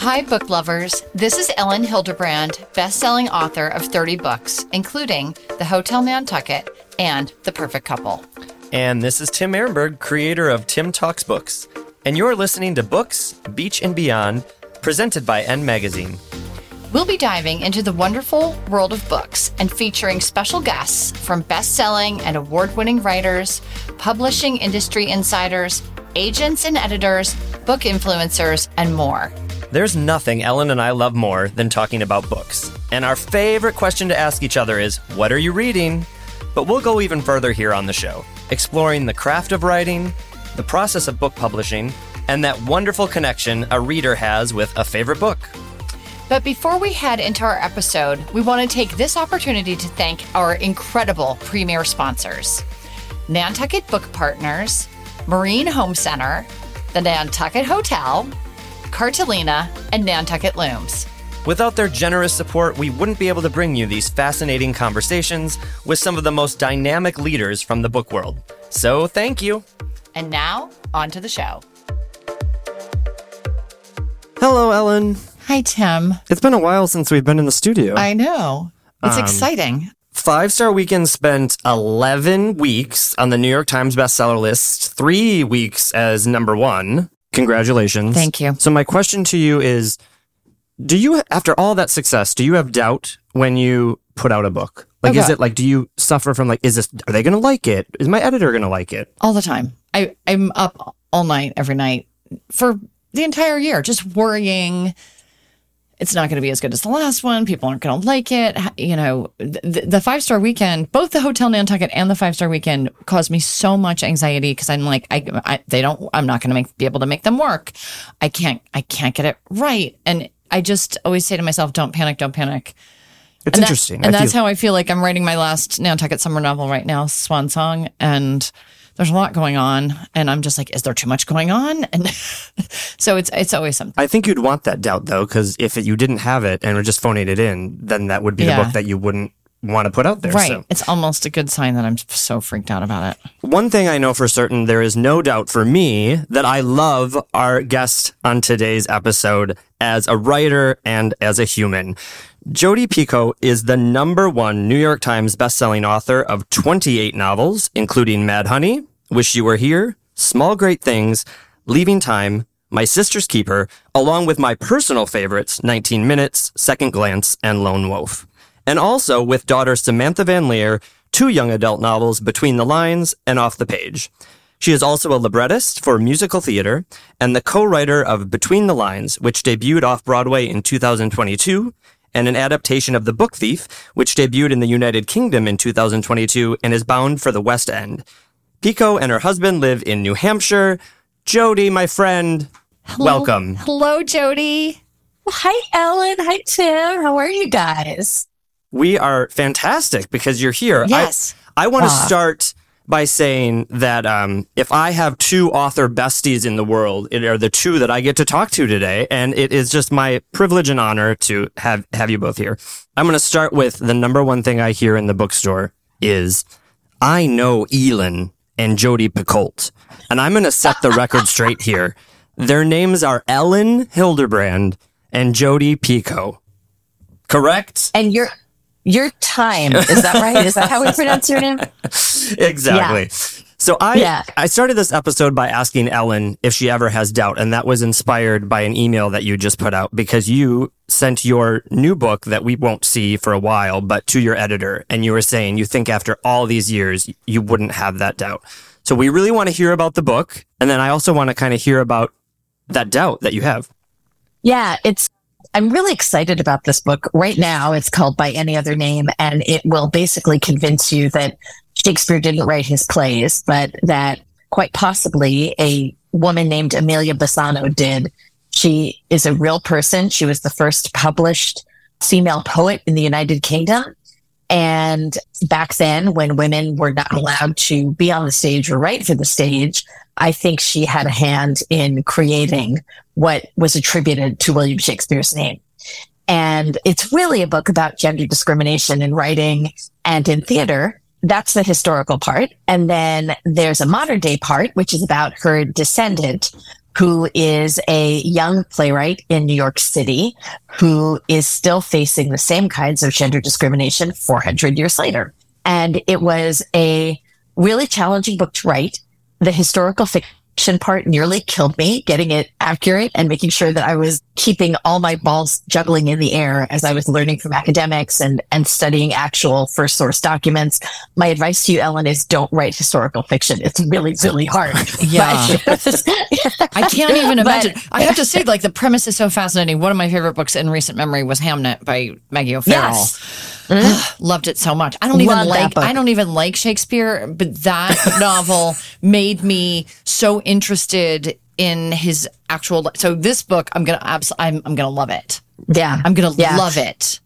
Hi, book lovers. This is Elin Hilderbrand, best-selling author of 30 books, including The Hotel Nantucket and The Perfect Couple. And this is Tim Ehrenberg, creator of Tim Talks Books. And you're listening to Books, Beach and Beyond, presented by N Magazine. We'll be diving into the wonderful world of books and featuring special guests from best-selling and award-winning writers, publishing industry insiders, agents and editors, book influencers, and more. There's nothing Elin and I love more than talking about books. And our favorite question to ask each other is, What are you reading? But we'll go even further here on the show, exploring the craft of writing, the process of book publishing, and that wonderful connection a reader has with a favorite book. But before we head into our episode, we want to take this opportunity to thank our incredible premier sponsors Nantucket Book Partners, Marine Home Center, the Nantucket Hotel, Cartolina, and Nantucket Looms. Without their generous support, we wouldn't be able to bring you these fascinating conversations with some of the most dynamic leaders from the book world. So, thank you. And now, on to the show. Hello, Elin. Hi, Tim. It's been a while since we've been in the studio. I know. It's Um, exciting. Five Star Weekend spent 11 weeks on the New York Times bestseller list, three weeks as number one. Congratulations. Thank you. So, my question to you is Do you, after all that success, do you have doubt when you put out a book? Like, is it like, do you suffer from like, is this, are they going to like it? Is my editor going to like it? All the time. I, I'm up all night, every night for the entire year, just worrying. It's not going to be as good as the last one. People aren't going to like it. You know, the, the five star weekend, both the Hotel Nantucket and the five star weekend caused me so much anxiety because I'm like, I, I, they don't, I'm not going to make, be able to make them work. I can't, I can't get it right. And I just always say to myself, don't panic, don't panic. It's and that- interesting. and I that's feel- how I feel like I'm writing my last Nantucket summer novel right now, Swan Song. And there's a lot going on. And I'm just like, is there too much going on? And so it's it's always something. I think you'd want that doubt though, because if it, you didn't have it and were just phoning it in, then that would be Yeah. the book that you wouldn't want to put out there. Right. So. It's almost a good sign that I'm so freaked out about it. One thing I know for certain, there is no doubt for me that I love our guest on today's episode as a writer and as a human. Jodi Picoult is the number one New York Times bestselling author of 28 novels, including Mad Honey, Wish You Were Here, Small Great Things, Leaving Time, My Sister's Keeper, along with my personal favorites, 19 Minutes, Second Glance, and Lone Wolf. And also with daughter Samantha Van Leer, two young adult novels, Between the Lines and Off the Page. She is also a librettist for musical theater and the co-writer of Between the Lines, which debuted off Broadway in 2022, and an adaptation of The Book Thief, which debuted in the United Kingdom in 2022 and is bound for the West End. Picoult and her husband live in New Hampshire. Jodi, my friend, welcome. Hello, Jodi. Hi, Elin. Hi, Tim. How are you guys? We are fantastic because you're here. Yes. I, want to Ah. start by saying that um, if I have two author besties in the world, it are the two that I get to talk to today, and it is just my privilege and honor to have have you both here. I'm going to start with the number one thing I hear in the bookstore is I know Elin and Jodi Picoult, and I'm going to set the record straight here. Their names are Ellen Hildebrand and Jodi Pico. Correct? And your your time is that right? Is that how we pronounce your name? exactly. So I Yeah. I started this episode by asking Elin if she ever has doubt, and that was inspired by an email that you just put out because you sent your new book that we won't see for a while, but to your editor, and you were saying you think after all these years you wouldn't have that doubt. So we really want to hear about the book, and then I also want to kind of hear about that doubt that you have. Yeah, it's. I'm really excited about this book. Right now, it's called By Any Other Name, and it will basically convince you that Shakespeare didn't write his plays, but that quite possibly a woman named Amelia Bassano did. She is a real person. She was the first published female poet in the United Kingdom. And back then, when women were not allowed to be on the stage or write for the stage, I think she had a hand in creating what was attributed to William Shakespeare's name. And it's really a book about gender discrimination in writing and in theater. That's the historical part. And then there's a modern day part, which is about her descendant, who is a young playwright in New York City who is still facing the same kinds of gender discrimination 400 years later. And it was a really challenging book to write. The historical fiction part nearly killed me, getting it accurate and making sure that I was keeping all my balls juggling in the air as I was learning from academics and, and studying actual first source documents. My advice to you, Elin, is don't write historical fiction. It's really, really hard. Yeah. I can't even imagine. But- I have to say, like, the premise is so fascinating. One of my favorite books in recent memory was Hamnet by Maggie O'Farrell. Yes. Mm-hmm. Loved it so much. I don't even Love that like book. I don't even like Shakespeare, but that novel made me so interested in his actual so this book I'm going to abs- I'm I'm going to love it. Yeah. I'm going to Yeah. love it.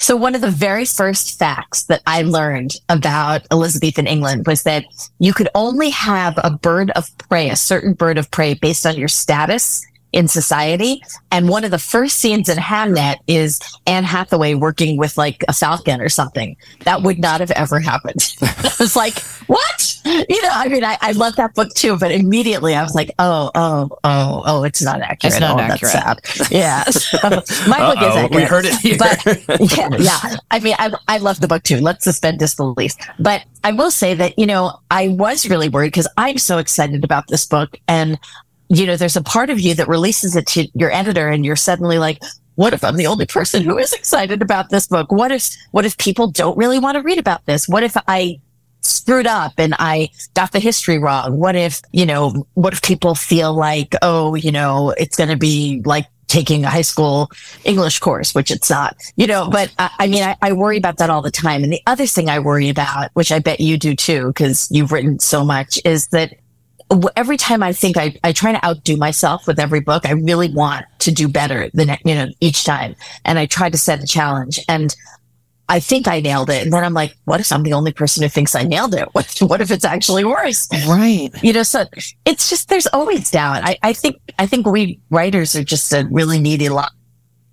So one of the very first facts that I learned about Elizabethan England was that you could only have a bird of prey, a certain bird of prey based on your status in society. And one of the first scenes in Hamnet is Anne Hathaway working with like a falcon or something. That would not have ever happened. I was like, what? You know, I mean, I, I love that book too, but immediately I was like, oh, oh, oh, oh, it's not accurate. It's not oh, accurate. That's sad. Yeah. So my book is Uh-oh, accurate. we heard it here. But yeah, yeah. I mean, I, I love the book too. Let's suspend disbelief. But I will say that, you know, I was really worried because I'm so excited about this book. And, you know, there's a part of you that releases it to your editor and you're suddenly like, what if I'm the only person who is excited about this book? What if, what if people don't really want to read about this? What if I screwed up and I got the history wrong? What if, you know, what if people feel like, oh, you know, it's going to be like taking a high school English course, which it's not, you know, but I, I mean, I, I worry about that all the time. And the other thing I worry about, which I bet you do too, because you've written so much is that every time I think I, I try to outdo myself with every book, I really want to do better than, you know, each time. And I try to set a challenge and I think I nailed it. And then I'm like, what if I'm the only person who thinks I nailed it? What, if- what if it's actually worse? Right. You know, so it's just, there's always doubt. I, I think, I think we writers are just a really needy lot.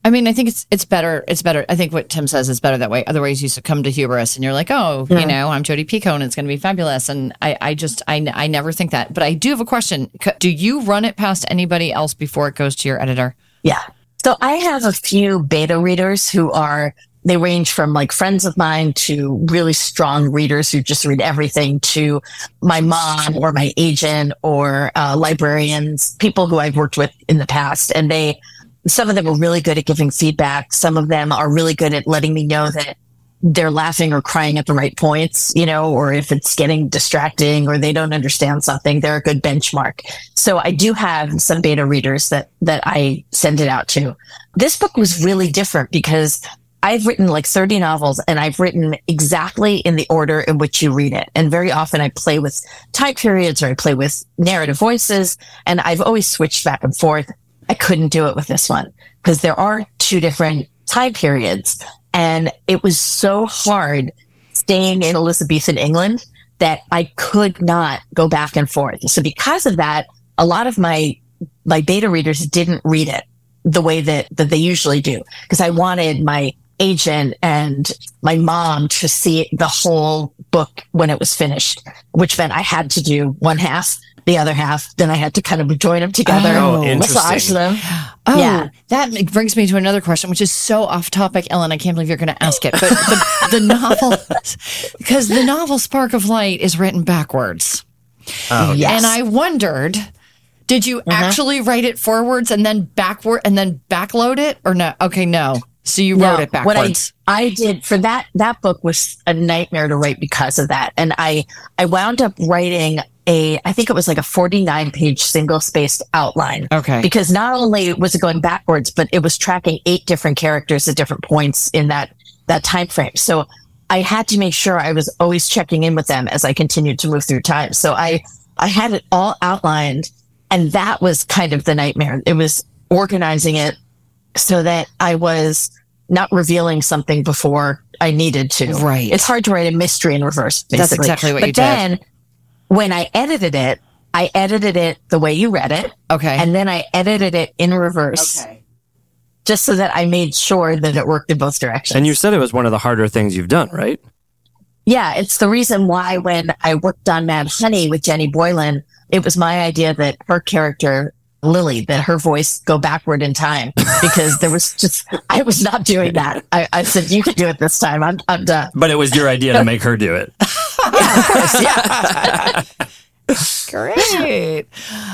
I mean, I think it's it's better. It's better. I think what Tim says is better that way. Otherwise, you succumb to hubris, and you're like, oh, you know, I'm Jodi Picoult, and it's going to be fabulous. And I, I just, I, I never think that. But I do have a question. Do you run it past anybody else before it goes to your editor? Yeah. So I have a few beta readers who are, they range from like friends of mine to really strong readers who just read everything to my mom or my agent or uh, librarians, people who I've worked with in the past. And they, some of them are really good at giving feedback. Some of them are really good at letting me know that they're laughing or crying at the right points, you know, or if it's getting distracting or they don't understand something, they're a good benchmark. So I do have some beta readers that, that I send it out to. This book was really different because I've written like 30 novels and I've written exactly in the order in which you read it. And very often I play with time periods or I play with narrative voices and I've always switched back and forth. I couldn't do it with this one because there are two different time periods and it was so hard staying in Elizabethan England that I could not go back and forth. So because of that, a lot of my, my beta readers didn't read it the way that, that they usually do because I wanted my agent and my mom to see the whole book when it was finished, which meant I had to do one half, the other half. Then I had to kind of join them together, Oh, massage interesting. them. Oh, Yeah. that brings me to another question, which is so off topic, Elin. I can't believe you're going to ask it. But the, the novel, because the novel Spark of Light is written backwards. Oh, Yes. And I wondered, did you mm-hmm. actually write it forwards and then backward and then backload it or no? Okay, no. So you wrote it backwards. what I, backwards. I did for that that book was a nightmare to write because of that. And I I wound up writing a I think it was like a 49 page single spaced outline. Okay. Because not only was it going backwards, but it was tracking eight different characters at different points in that that time frame. So I had to make sure I was always checking in with them as I continued to move through time. So I I had it all outlined and that was kind of the nightmare. It was organizing it so that I was not revealing something before I needed to. Right. It's hard to write a mystery in reverse. Basically. That's exactly what but you did. then when I edited it, I edited it the way you read it. okay. And then I edited it in reverse Okay. just so that I made sure that it worked in both directions. And you said it was one of the harder things you've done, right? Yeah, it's the reason why when I worked on Mad Honey with Jenny Boylan, it was my idea that her character Lily that her voice go backward in time because there was just I was not doing that. I, I said you can do it this time. I'm I'm done. But it was your idea to make her do it. Yeah, course. Yeah. Great.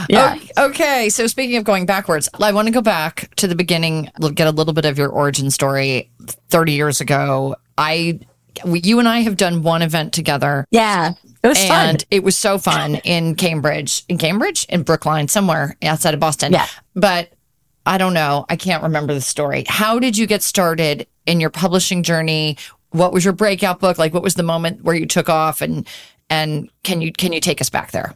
Yeah. O- Okay. So speaking of going backwards, I want to go back to the beginning, get a little bit of your origin story. 30 years ago, I, you and I have done one event together Yeah. It was fun. it was so fun in Cambridge, in Cambridge, in Brookline, somewhere outside of Boston. Yeah. But I don't know. I can't remember the story. How did you get started in your publishing journey? What was your breakout book? Like, what was the moment where you took off? And and can you can you take us back there?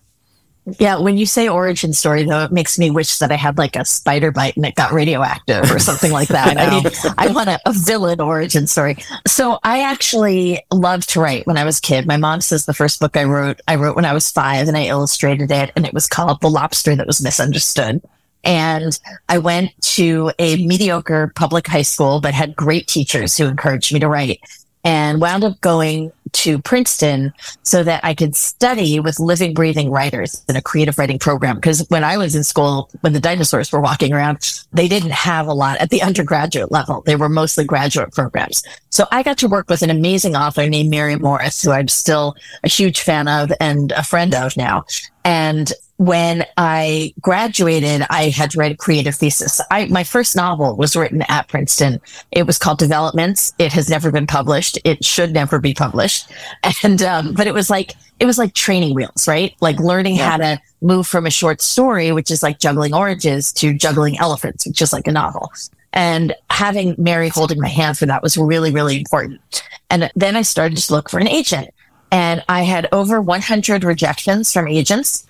Yeah, when you say origin story, though, it makes me wish that I had like a spider bite and it got radioactive or something like that. I, mean, I want a, a villain origin story. So I actually loved to write when I was a kid. My mom says the first book I wrote, I wrote when I was five and I illustrated it and it was called The Lobster That Was Misunderstood. And I went to a mediocre public high school, but had great teachers who encouraged me to write and wound up going to Princeton so that I could study with living, breathing writers in a creative writing program. Because when I was in school, when the dinosaurs were walking around, they didn't have a lot at the undergraduate level. They were mostly graduate programs. So I got to work with an amazing author named Mary Morris, who I'm still a huge fan of and a friend of now. And when I graduated, I had to write a creative thesis. I, my first novel was written at Princeton. It was called Developments. It has never been published. It should never be published. And, um, but it was like, it was like training wheels, right? Like learning how to move from a short story, which is like juggling oranges to juggling elephants, which is like a novel. And having Mary holding my hand for that was really, really important. And then I started to look for an agent and I had over 100 rejections from agents.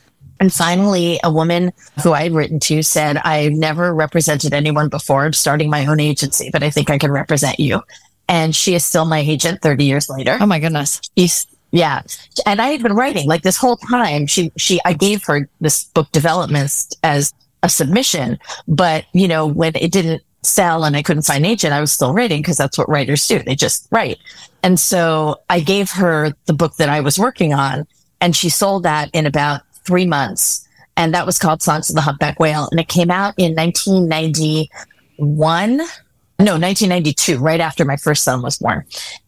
And finally, a woman who I had written to said, I've never represented anyone before. I'm starting my own agency, but I think I can represent you. And she is still my agent 30 years later. Oh my goodness. She's, yeah. And I had been writing like this whole time. She, she, I gave her this book developments as a submission, but you know, when it didn't sell and I couldn't find an agent, I was still writing because that's what writers do. They just write. And so I gave her the book that I was working on and she sold that in about three months. And that was called Songs of the Humpback Whale. And it came out in 1991. No, 1992, right after my first son was born.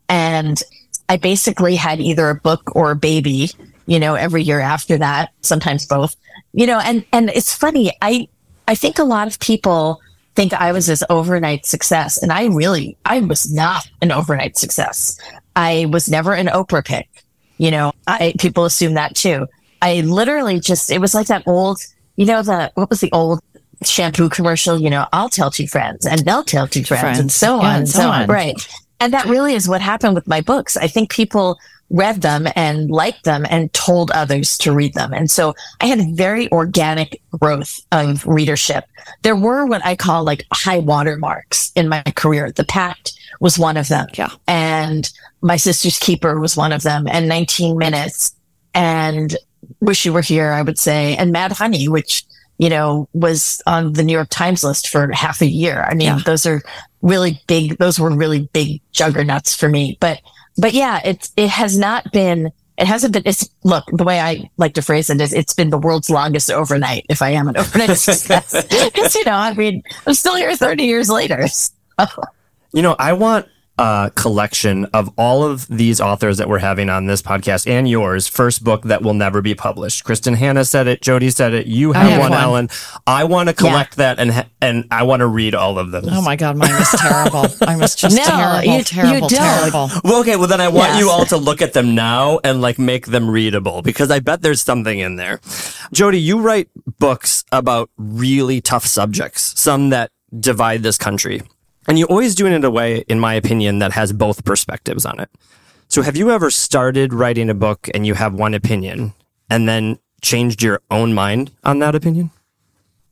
And I basically had either a book or a baby, you know, every year after that, sometimes both, you know, and, and it's funny. I, I think a lot of people think I was this overnight success and I really, I was not an overnight success. I was never an Oprah pick. You know, I, people assume that too. I literally just, it was like that old, you know, the, what was the old shampoo commercial? You know, I'll tell two friends and they'll tell two friends, and Friends. so on and so on. Right. And that really is what happened with my books. I think people read them and liked them and told others to read them. And so I had a very organic growth of readership. There were what I call like high water marks in my career. The Pact was one of them. Yeah. And My Sister's Keeper was one of them and 19 Minutes and Wish You Were Here, I would say, and Mad Honey, which, you know, was on the New York Times list for half a year. I mean, Yeah. those are really big, those were really big juggernauts for me. But, but yeah, it's, it has not been, it hasn't been, it's, look, the way I like to phrase it is it's been the world's longest overnight, if I am an overnight success. Because, you know, I mean, I'm still here 30 years later. You know, I want a collection of all of these authors that we're having on this podcast and yours first book that will never be published. Kristin Hannah said it. Jodi said it. You have, have one, one. Elin. I want to collect that and ha- and I want to read all of those. Oh my God, mine was terrible. I was just No, terrible, you- you terrible, don't. terrible. Well, okay, well then I want Yes. you all to look at them now and like make them readable because I bet there's something in there. Jodi, you write books about really tough subjects, some that divide this country. And you always do it in a way, in my opinion, that has both perspectives on it. So have you ever started writing a book and you have one opinion and then changed your own mind on that opinion?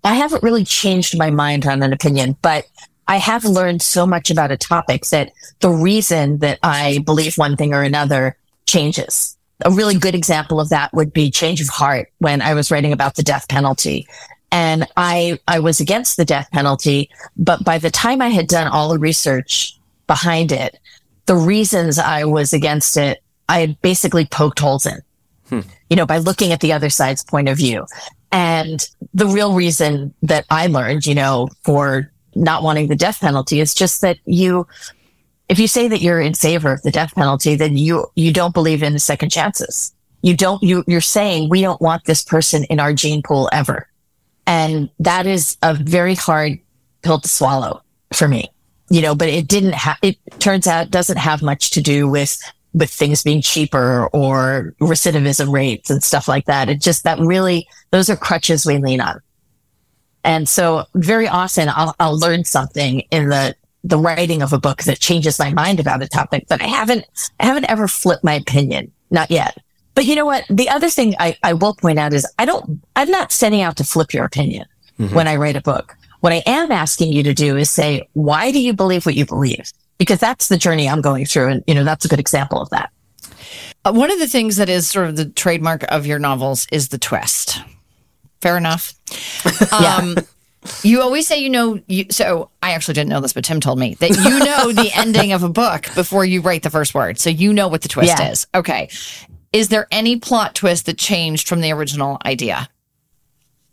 I haven't really changed my mind on an opinion, but I have learned so much about a topic that the reason that I believe one thing or another changes. A really good example of that would be Change of Heart when I was writing about the death penalty. And I, I was against the death penalty, but by the time I had done all the research behind it, the reasons I was against it, I had basically poked holes in. Hmm. you know, by looking at the other side's point of view. And the real reason that I learned, you know, for not wanting the death penalty is just that you, if you say that you're in favor of the death penalty, then you, you don't believe in the second chances. You don't, you, you're saying we don't want this person in our gene pool ever. And that is a very hard pill to swallow for me, you know, but it didn't have, it turns out doesn't have much to do with, with things being cheaper or recidivism rates and stuff like that. It just, that really, those are crutches we lean on. And so very often I'll, I'll learn something in the, the writing of a book that changes my mind about a topic, but I haven't, I haven't ever flipped my opinion. Not yet. But you know what? The other thing I, I will point out is I don't, I'm not setting out to flip your opinion mm-hmm. when I write a book. What I am asking you to do is say, why do you believe what you believe? Because that's the journey I'm going through. And, you know, that's a good example of that. Uh, one of the things that is sort of the trademark of your novels is the twist. Fair enough. yeah. Um, you always say you know you so I actually didn't know this, but Tim told me that you know the ending of a book before you write the first word. So you know what the twist yeah. is. Okay. Is there any plot twist that changed from the original idea?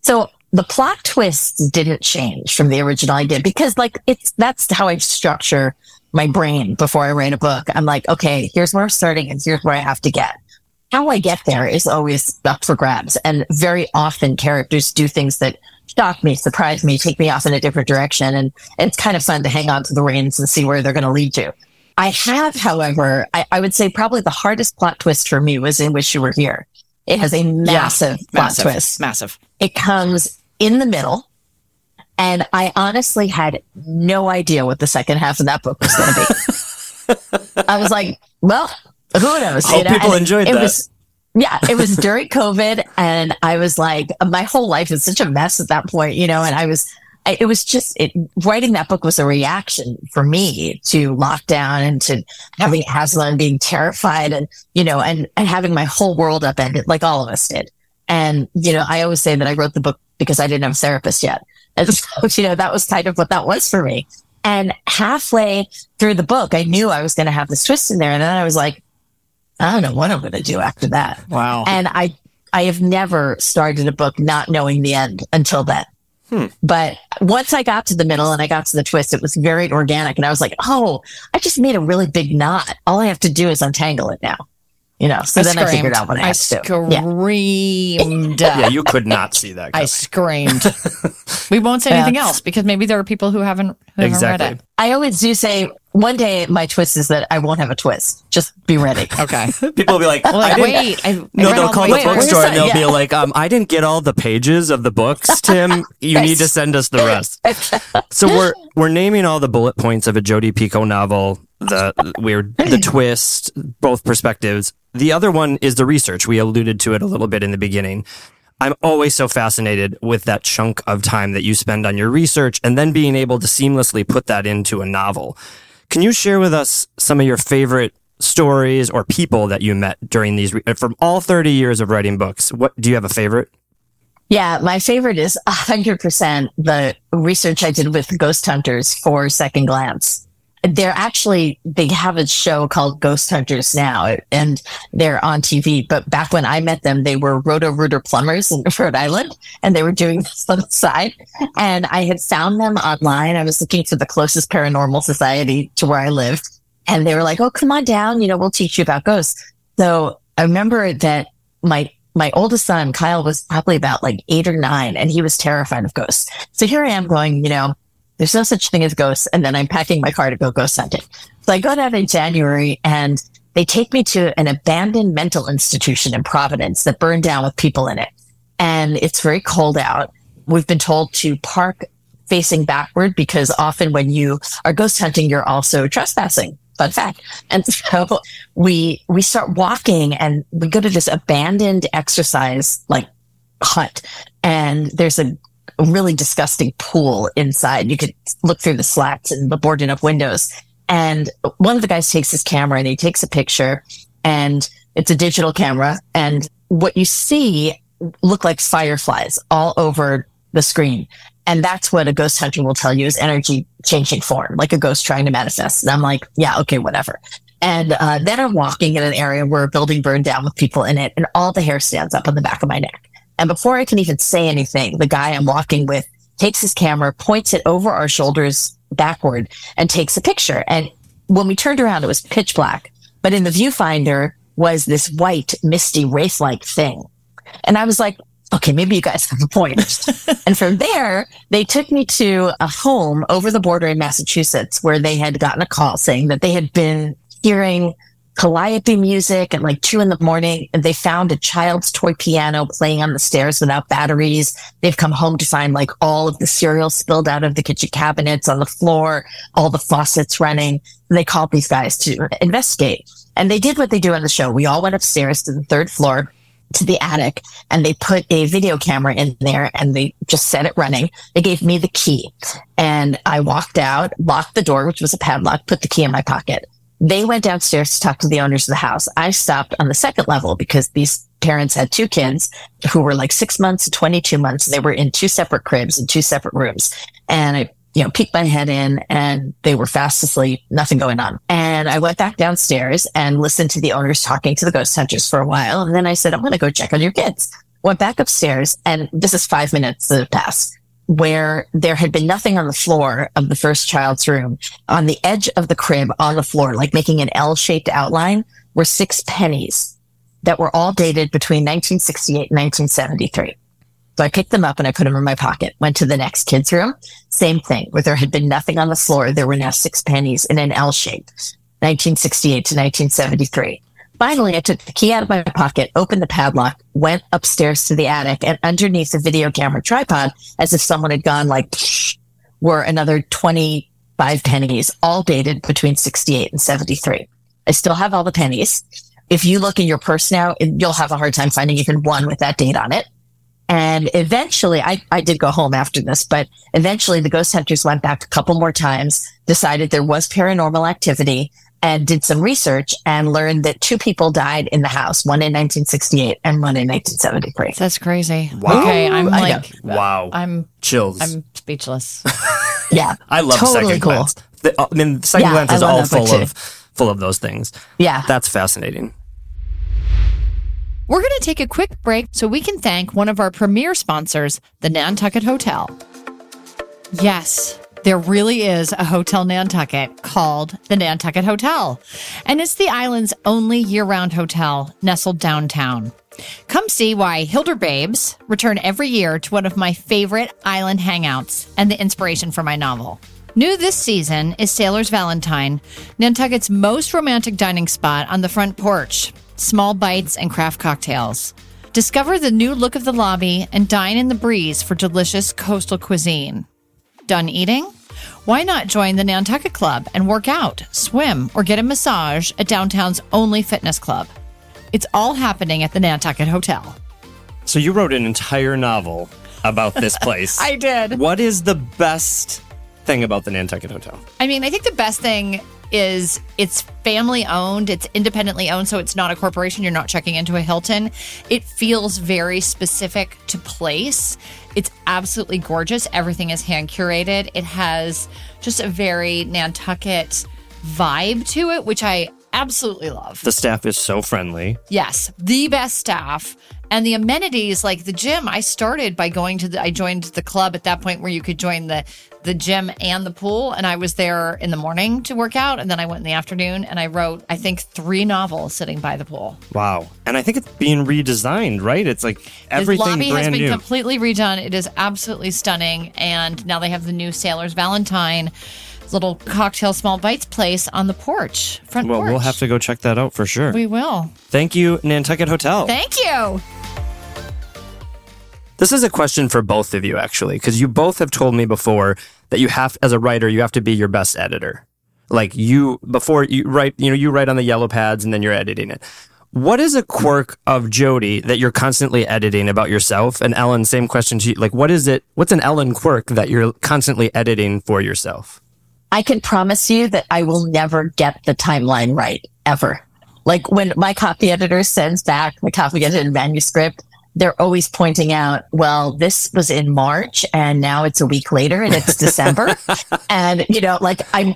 So the plot twists didn't change from the original idea because like it's that's how I structure my brain before I write a book. I'm like, okay, here's where I'm starting and here's where I have to get. How I get there is always up for grabs. And very often characters do things that shock me, surprise me, take me off in a different direction. And, it's kind of fun to hang on to the reins and see where they're going to lead you. I have, however, I, I, would say probably the hardest plot twist for me was in Wish You Were Here. It has a massive yeah, plot massive, twist. Massive. It comes in the middle. And I honestly had no idea what the second half of that book was going to be. I was like, well, who knows? Hope you know? people and enjoyed it that. Was, yeah, it was during COVID, and I was like, my whole life is such a mess at that point, you know. And I was it was just it, writing that book was a reaction for me to lockdown and to having asthma and being terrified and you know and and having my whole world upended like all of us did. And you know i always say that i wrote the book because i didn't have a therapist yet. And so you know that was kind of what that was for me. And halfway through the book i knew i was going to have this twist in there. And then i was like i don't know what i'm going to do after that. Wow. And i i have never started a book not knowing the end until then Hmm. But once I got to the middle and I got to the twist, it was very organic. And I was like, oh, I just made a really big knot. All I have to do is untangle it now. You know, so I then screamed. I figured out what I, I screamed. Yeah. yeah. you could not see that. Coming. I screamed. we won't say anything else because maybe there are people who haven't, who exactly. haven't read it. I always do say one day my twist is that I won't have a twist. Just be ready. Okay. People will be like, well, like wait. I, I no, they'll call the, the bookstore and they'll yeah. be like, um, I didn't get all the pages of the books, Tim. You need to send us the rest. so we're we're naming all the bullet points of a Jodi Picoult novel. The weird, the twist, both perspectives. The other one is the research. We alluded to it a little bit in the beginning. I'm always so fascinated with that chunk of time that you spend on your research and then being able to seamlessly put that into a novel. Can you share with us some of your favorite stories or people that you met during these re- uh, from all 30 years of writing books? What do you have a favorite? Yeah, my favorite is 100% the research I did with ghost hunters for Second Glance they're actually they have a show called Ghost Hunters now, and they're on TV. But back when I met them, they were Roto-Rooter plumbers in Rhode Island, and they were doing this on the side. And I had found them online. I was looking for the closest paranormal society to where I lived, and they were like, "Oh, come on down. You know, we'll teach you about ghosts." So I remember that my my oldest son, Kyle, was probably about like eight or nine, and he was terrified of ghosts. So here I am going, you know, there's no such thing as ghosts. And then I'm packing my car to go ghost hunting. So I go down in January and they take me to an abandoned mental institution in Providence that burned down with people in it. And it's very cold out. We've been told to park facing backward because often when you are ghost hunting, you're also trespassing. Fun fact. And so we, we start walking and we go to this abandoned exercise like hut and there's a really disgusting pool inside. You could look through the slats and the boarded up windows. And one of the guys takes his camera and he takes a picture and it's a digital camera. And what you see look like fireflies all over the screen. And that's what a ghost hunter will tell you is energy changing form, like a ghost trying to manifest. And I'm like, yeah, okay, whatever. And uh, then I'm walking in an area where a building burned down with people in it, and all the hair stands up on the back of my neck. And before I can even say anything, the guy I'm walking with takes his camera, points it over our shoulders backward, and takes a picture. And when we turned around, it was pitch black, but in the viewfinder was this white, misty, wraith like thing. And I was like, okay, maybe you guys have a point. and from there, they took me to a home over the border in Massachusetts where they had gotten a call saying that they had been hearing calliope music at like two in the morning and they found a child's toy piano playing on the stairs without batteries. They've come home to find like all of the cereal spilled out of the kitchen cabinets on the floor, all the faucets running. And they called these guys to investigate. And they did what they do on the show. We all went upstairs to the third floor to the attic and they put a video camera in there and they just set it running. They gave me the key and I walked out, locked the door, which was a padlock, put the key in my pocket. They went downstairs to talk to the owners of the house. I stopped on the second level because these parents had two kids who were like six months and 22 months. They were in two separate cribs and two separate rooms. And I, you know, peeked my head in and they were fast asleep, nothing going on. And I went back downstairs and listened to the owners talking to the ghost hunters for a while. And then I said, I'm going to go check on your kids. Went back upstairs and this is five minutes that have passed where there had been nothing on the floor of the first child's room. On the edge of the crib on the floor, like making an L shaped outline, were six pennies that were all dated between 1968 and 1973. So I picked them up and I put them in my pocket, went to the next kid's room. Same thing, where there had been nothing on the floor. There were now six pennies in an L shape, 1968 to 1973. Finally, I took the key out of my pocket, opened the padlock, went upstairs to the attic, and underneath the video camera tripod, as if someone had gone like, were another 25 pennies, all dated between 68 and 73. I still have all the pennies. If you look in your purse now, you'll have a hard time finding even one with that date on it. And eventually, I, I did go home after this, but eventually the ghost hunters went back a couple more times, decided there was paranormal activity and did some research and learned that two people died in the house, one in 1968 and one in 1973. That's crazy. Wow. Okay, I'm like, Wow. I'm Chills. I'm speechless. Yeah. I love totally second cool. glance. The- uh, I mean, second Yeah, glance is all full of full of those things. Yeah. That's fascinating. We're going to take a quick break so we can thank one of our premier sponsors, the Nantucket Hotel. Yes, there really is a hotel Nantucket called the Nantucket Hotel, and it's the island's only year round hotel nestled downtown. Come see why Hilderbabes return every year to one of my favorite island hangouts and the inspiration for my novel. New this season is Sailor's Valentine, Nantucket's most romantic dining spot on the front porch. Small bites and craft cocktails. Discover the new look of the lobby and dine in the breeze for delicious coastal cuisine. Done eating? Why not join the Nantucket Club and work out, swim, or get a massage at downtown's only fitness club? It's all happening at the Nantucket Hotel. So you wrote an entire novel about this place. I did. What is the best thing about the Nantucket Hotel? I mean, I think the best thing is it's family owned, it's independently owned, so it's not a corporation. You're not checking into a Hilton. It feels very specific to place. It's absolutely gorgeous. Everything is hand curated. It has just a very Nantucket vibe to it, which I absolutely love. The staff is so friendly. Yes, the best staff and the amenities like the gym. I started by going to the I joined the club at that point where you could join the the gym and the pool and I was there in the morning to work out and then I went in the afternoon and I wrote I think 3 novels sitting by the pool. Wow. And I think it's being redesigned, right? It's like everything the lobby brand has been new. completely redone. It is absolutely stunning and now they have the new Sailor's Valentine little cocktail small bites place on the porch. Front well, porch. we'll have to go check that out for sure. We will. Thank you, Nantucket Hotel. Thank you. This is a question for both of you, actually, because you both have told me before that you have, as a writer, you have to be your best editor. Like you, before you write, you know, you write on the yellow pads and then you're editing it. What is a quirk of Jodi that you're constantly editing about yourself? And Elin, same question to you. Like, what is it? What's an Elin quirk that you're constantly editing for yourself? I can promise you that I will never get the timeline right ever. Like when my copy editor sends back the copy edited manuscript, they're always pointing out, well, this was in March and now it's a week later and it's December. and, you know, like I'm,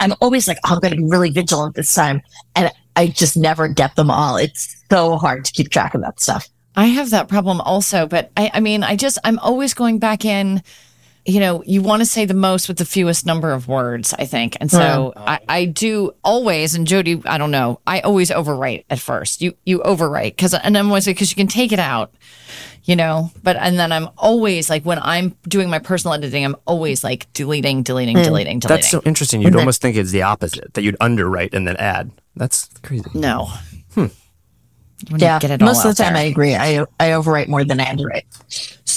I'm always like, oh, I'm going to be really vigilant this time. And I just never get them all. It's so hard to keep track of that stuff. I have that problem also, but I, I mean, I just, I'm always going back in you know, you want to say the most with the fewest number of words, I think. And so yeah. I, I do always, and Jodi, I don't know, I always overwrite at first. You, you overwrite because, and I'm always because you can take it out, you know, but, and then I'm always like, when I'm doing my personal editing, I'm always like deleting, deleting, mm. deleting, deleting. That's so interesting. You'd almost think it's the opposite, that you'd underwrite and then add. That's crazy. No. Hmm yeah, most of the time there. I agree. I I overwrite more than I underwrite.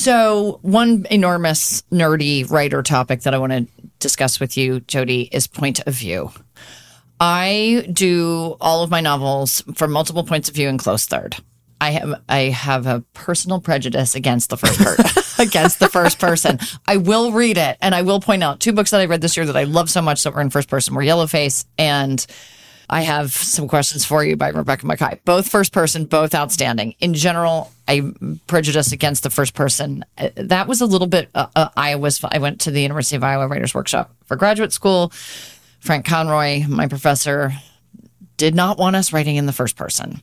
So one enormous nerdy writer topic that I want to discuss with you, Jodi, is point of view. I do all of my novels from multiple points of view in close third. I have I have a personal prejudice against the first person against the first person. I will read it and I will point out two books that I read this year that I love so much that were in first person were Yellowface and I have some questions for you by Rebecca Makkai. Both first person, both outstanding. In general, I prejudice against the first person. Uh, that was a little bit. Uh, uh, I was. I went to the University of Iowa Writers Workshop for graduate school. Frank Conroy, my professor, did not want us writing in the first person.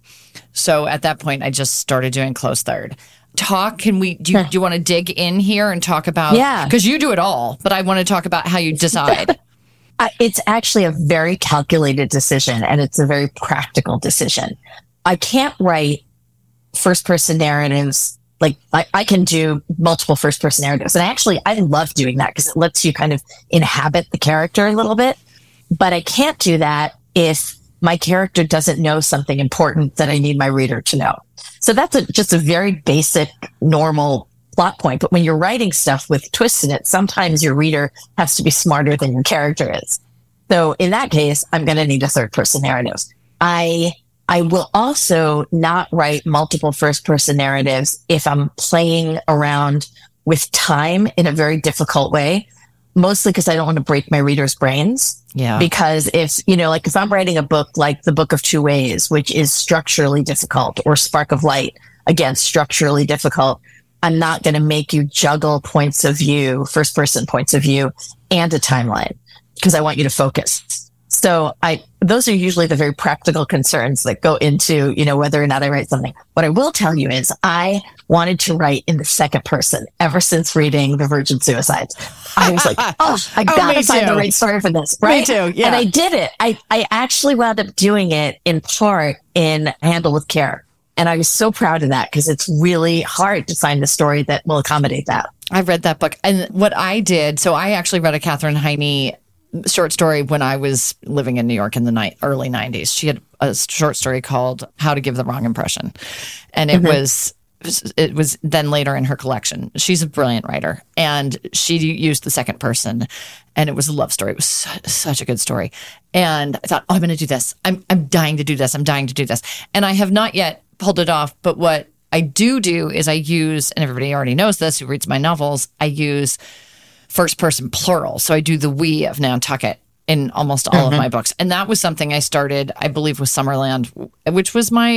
So at that point, I just started doing close third. Talk. Can we? Do you, do you want to dig in here and talk about? Yeah. Because you do it all, but I want to talk about how you decide. It's actually a very calculated decision and it's a very practical decision. I can't write first person narratives. Like I, I can do multiple first person narratives. And actually, I love doing that because it lets you kind of inhabit the character a little bit. But I can't do that if my character doesn't know something important that I need my reader to know. So that's a, just a very basic, normal plot point. But when you're writing stuff with twists in it, sometimes your reader has to be smarter than your character is. So in that case, I'm going to need a third person narrative. I, I will also not write multiple first person narratives if I'm playing around with time in a very difficult way, mostly because I don't want to break my readers' brains. Yeah. Because if, you know, like if I'm writing a book like The Book of Two Ways, which is structurally difficult, or Spark of Light, again, structurally difficult, I'm not going to make you juggle points of view, first person points of view and a timeline because I want you to focus. So I, those are usually the very practical concerns that go into, you know, whether or not I write something. What I will tell you is I wanted to write in the second person ever since reading The Virgin Suicides. I was like, oh, I oh, gotta find too. the right story for this. Right. Me too. Yeah. And I did it. I, I actually wound up doing it in part in Handle with Care and I was so proud of that because it's really hard to find the story that will accommodate that. I read that book. And what I did, so I actually read a Katherine Heiny short story when I was living in New York in the ni- early 90s. She had a short story called How to Give the Wrong Impression. And it mm-hmm. was it was then later in her collection. She's a brilliant writer and she used the second person and it was a love story. It was su- such a good story. And I thought, oh, I'm going to do this. I'm, I'm dying to do this. I'm dying to do this. And I have not yet pulled it off. But what I do do is I use, and everybody already knows this who reads my novels, I use first person plural. So I do the we of Nantucket in almost all mm-hmm. of my books. And that was something I started, I believe, with Summerland, which was my,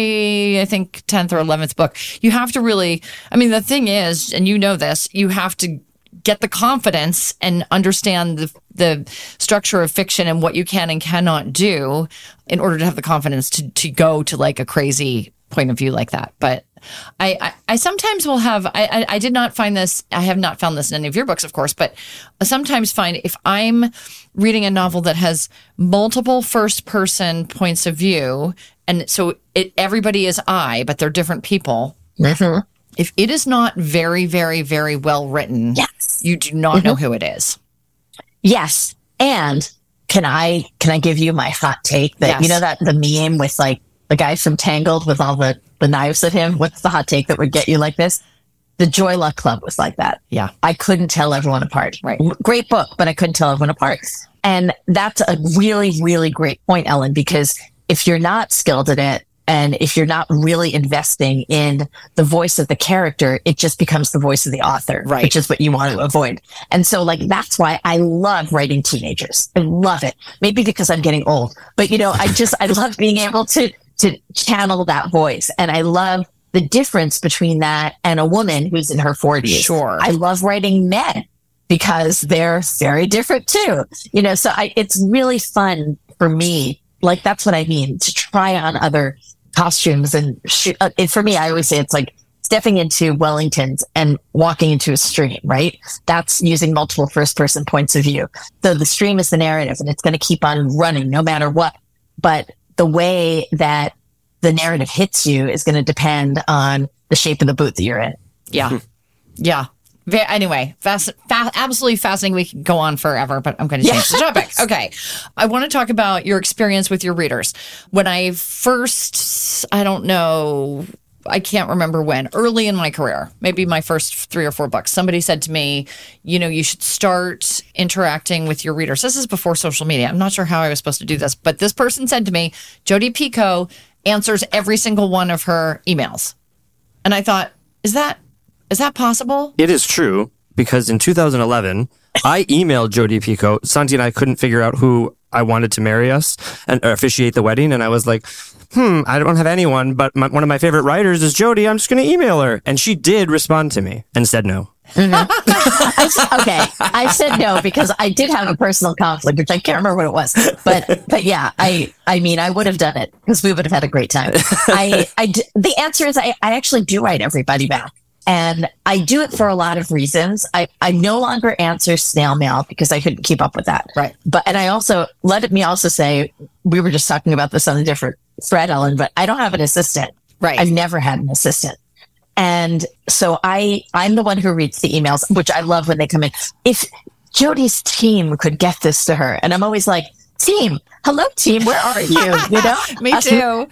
I think, 10th or 11th book. You have to really, I mean, the thing is, and you know this, you have to get the confidence and understand the, the structure of fiction and what you can and cannot do in order to have the confidence to, to go to like a crazy point of view like that. But I, I, I sometimes will have, I, I, I, did not find this, I have not found this in any of your books, of course, but I sometimes find if I'm reading a novel that has multiple first person points of view, and so it, everybody is I, but they're different people. Mm-hmm. If it is not very, very, very well written, yes. you do not mm-hmm. know who it is. Yes. And can I, can I give you my hot take that, yes. you know, that the meme with like, the guy from Tangled with all the, the knives at him. What's the hot take that would get you like this? The Joy Luck Club was like that. Yeah. I couldn't tell everyone apart. Right. Great book, but I couldn't tell everyone apart. And that's a really, really great point, Elin, because if you're not skilled at it, and if you're not really investing in the voice of the character, it just becomes the voice of the author, right. which is what you want to avoid. And so like, that's why I love writing teenagers. I love it. Maybe because I'm getting old, but you know, I just, I love being able to to channel that voice. And I love the difference between that and a woman who's in her 40s. Sure. I love writing men because they're very different too. You know, so I, it's really fun for me. Like that's what I mean to try on other costumes and shoot. Uh, it, for me, I always say it's like stepping into Wellingtons and walking into a stream, right? That's using multiple first person points of view. So the stream is the narrative and it's going to keep on running no matter what. But the way that the narrative hits you is going to depend on the shape of the boot that you're in. Yeah. Hmm. Yeah. Anyway, fast, fa- absolutely fascinating. We can go on forever, but I'm going to change the topic. Okay. I want to talk about your experience with your readers. When I first, I don't know, I can't remember when, early in my career, maybe my first three or four books, somebody said to me, you know, you should start interacting with your readers. This is before social media. I'm not sure how I was supposed to do this, but this person said to me, Jodi Picoult answers every single one of her emails. And I thought, is that is that possible? It is true because in 2011, I emailed Jodi Picoult. Santi and I couldn't figure out who I wanted to marry us and officiate the wedding. And I was like, hmm, I don't have anyone, but my, one of my favorite writers is Jodi. I'm just going to email her. And she did respond to me and said no. S- okay, I said no because I did have a personal conflict, which I can't remember what it was. But but yeah, I I mean I would have done it because we would have had a great time. I I d- the answer is I I actually do write everybody back. And I do it for a lot of reasons. I, I no longer answer snail mail because I couldn't keep up with that. Right. But, and I also, let me also say, we were just talking about this on a different thread, Elin, but I don't have an assistant. Right. I've never had an assistant. And so I, I'm the one who reads the emails, which I love when they come in. If Jodi's team could get this to her, and I'm always like, team, hello team, where are you? You know, Me Us- too.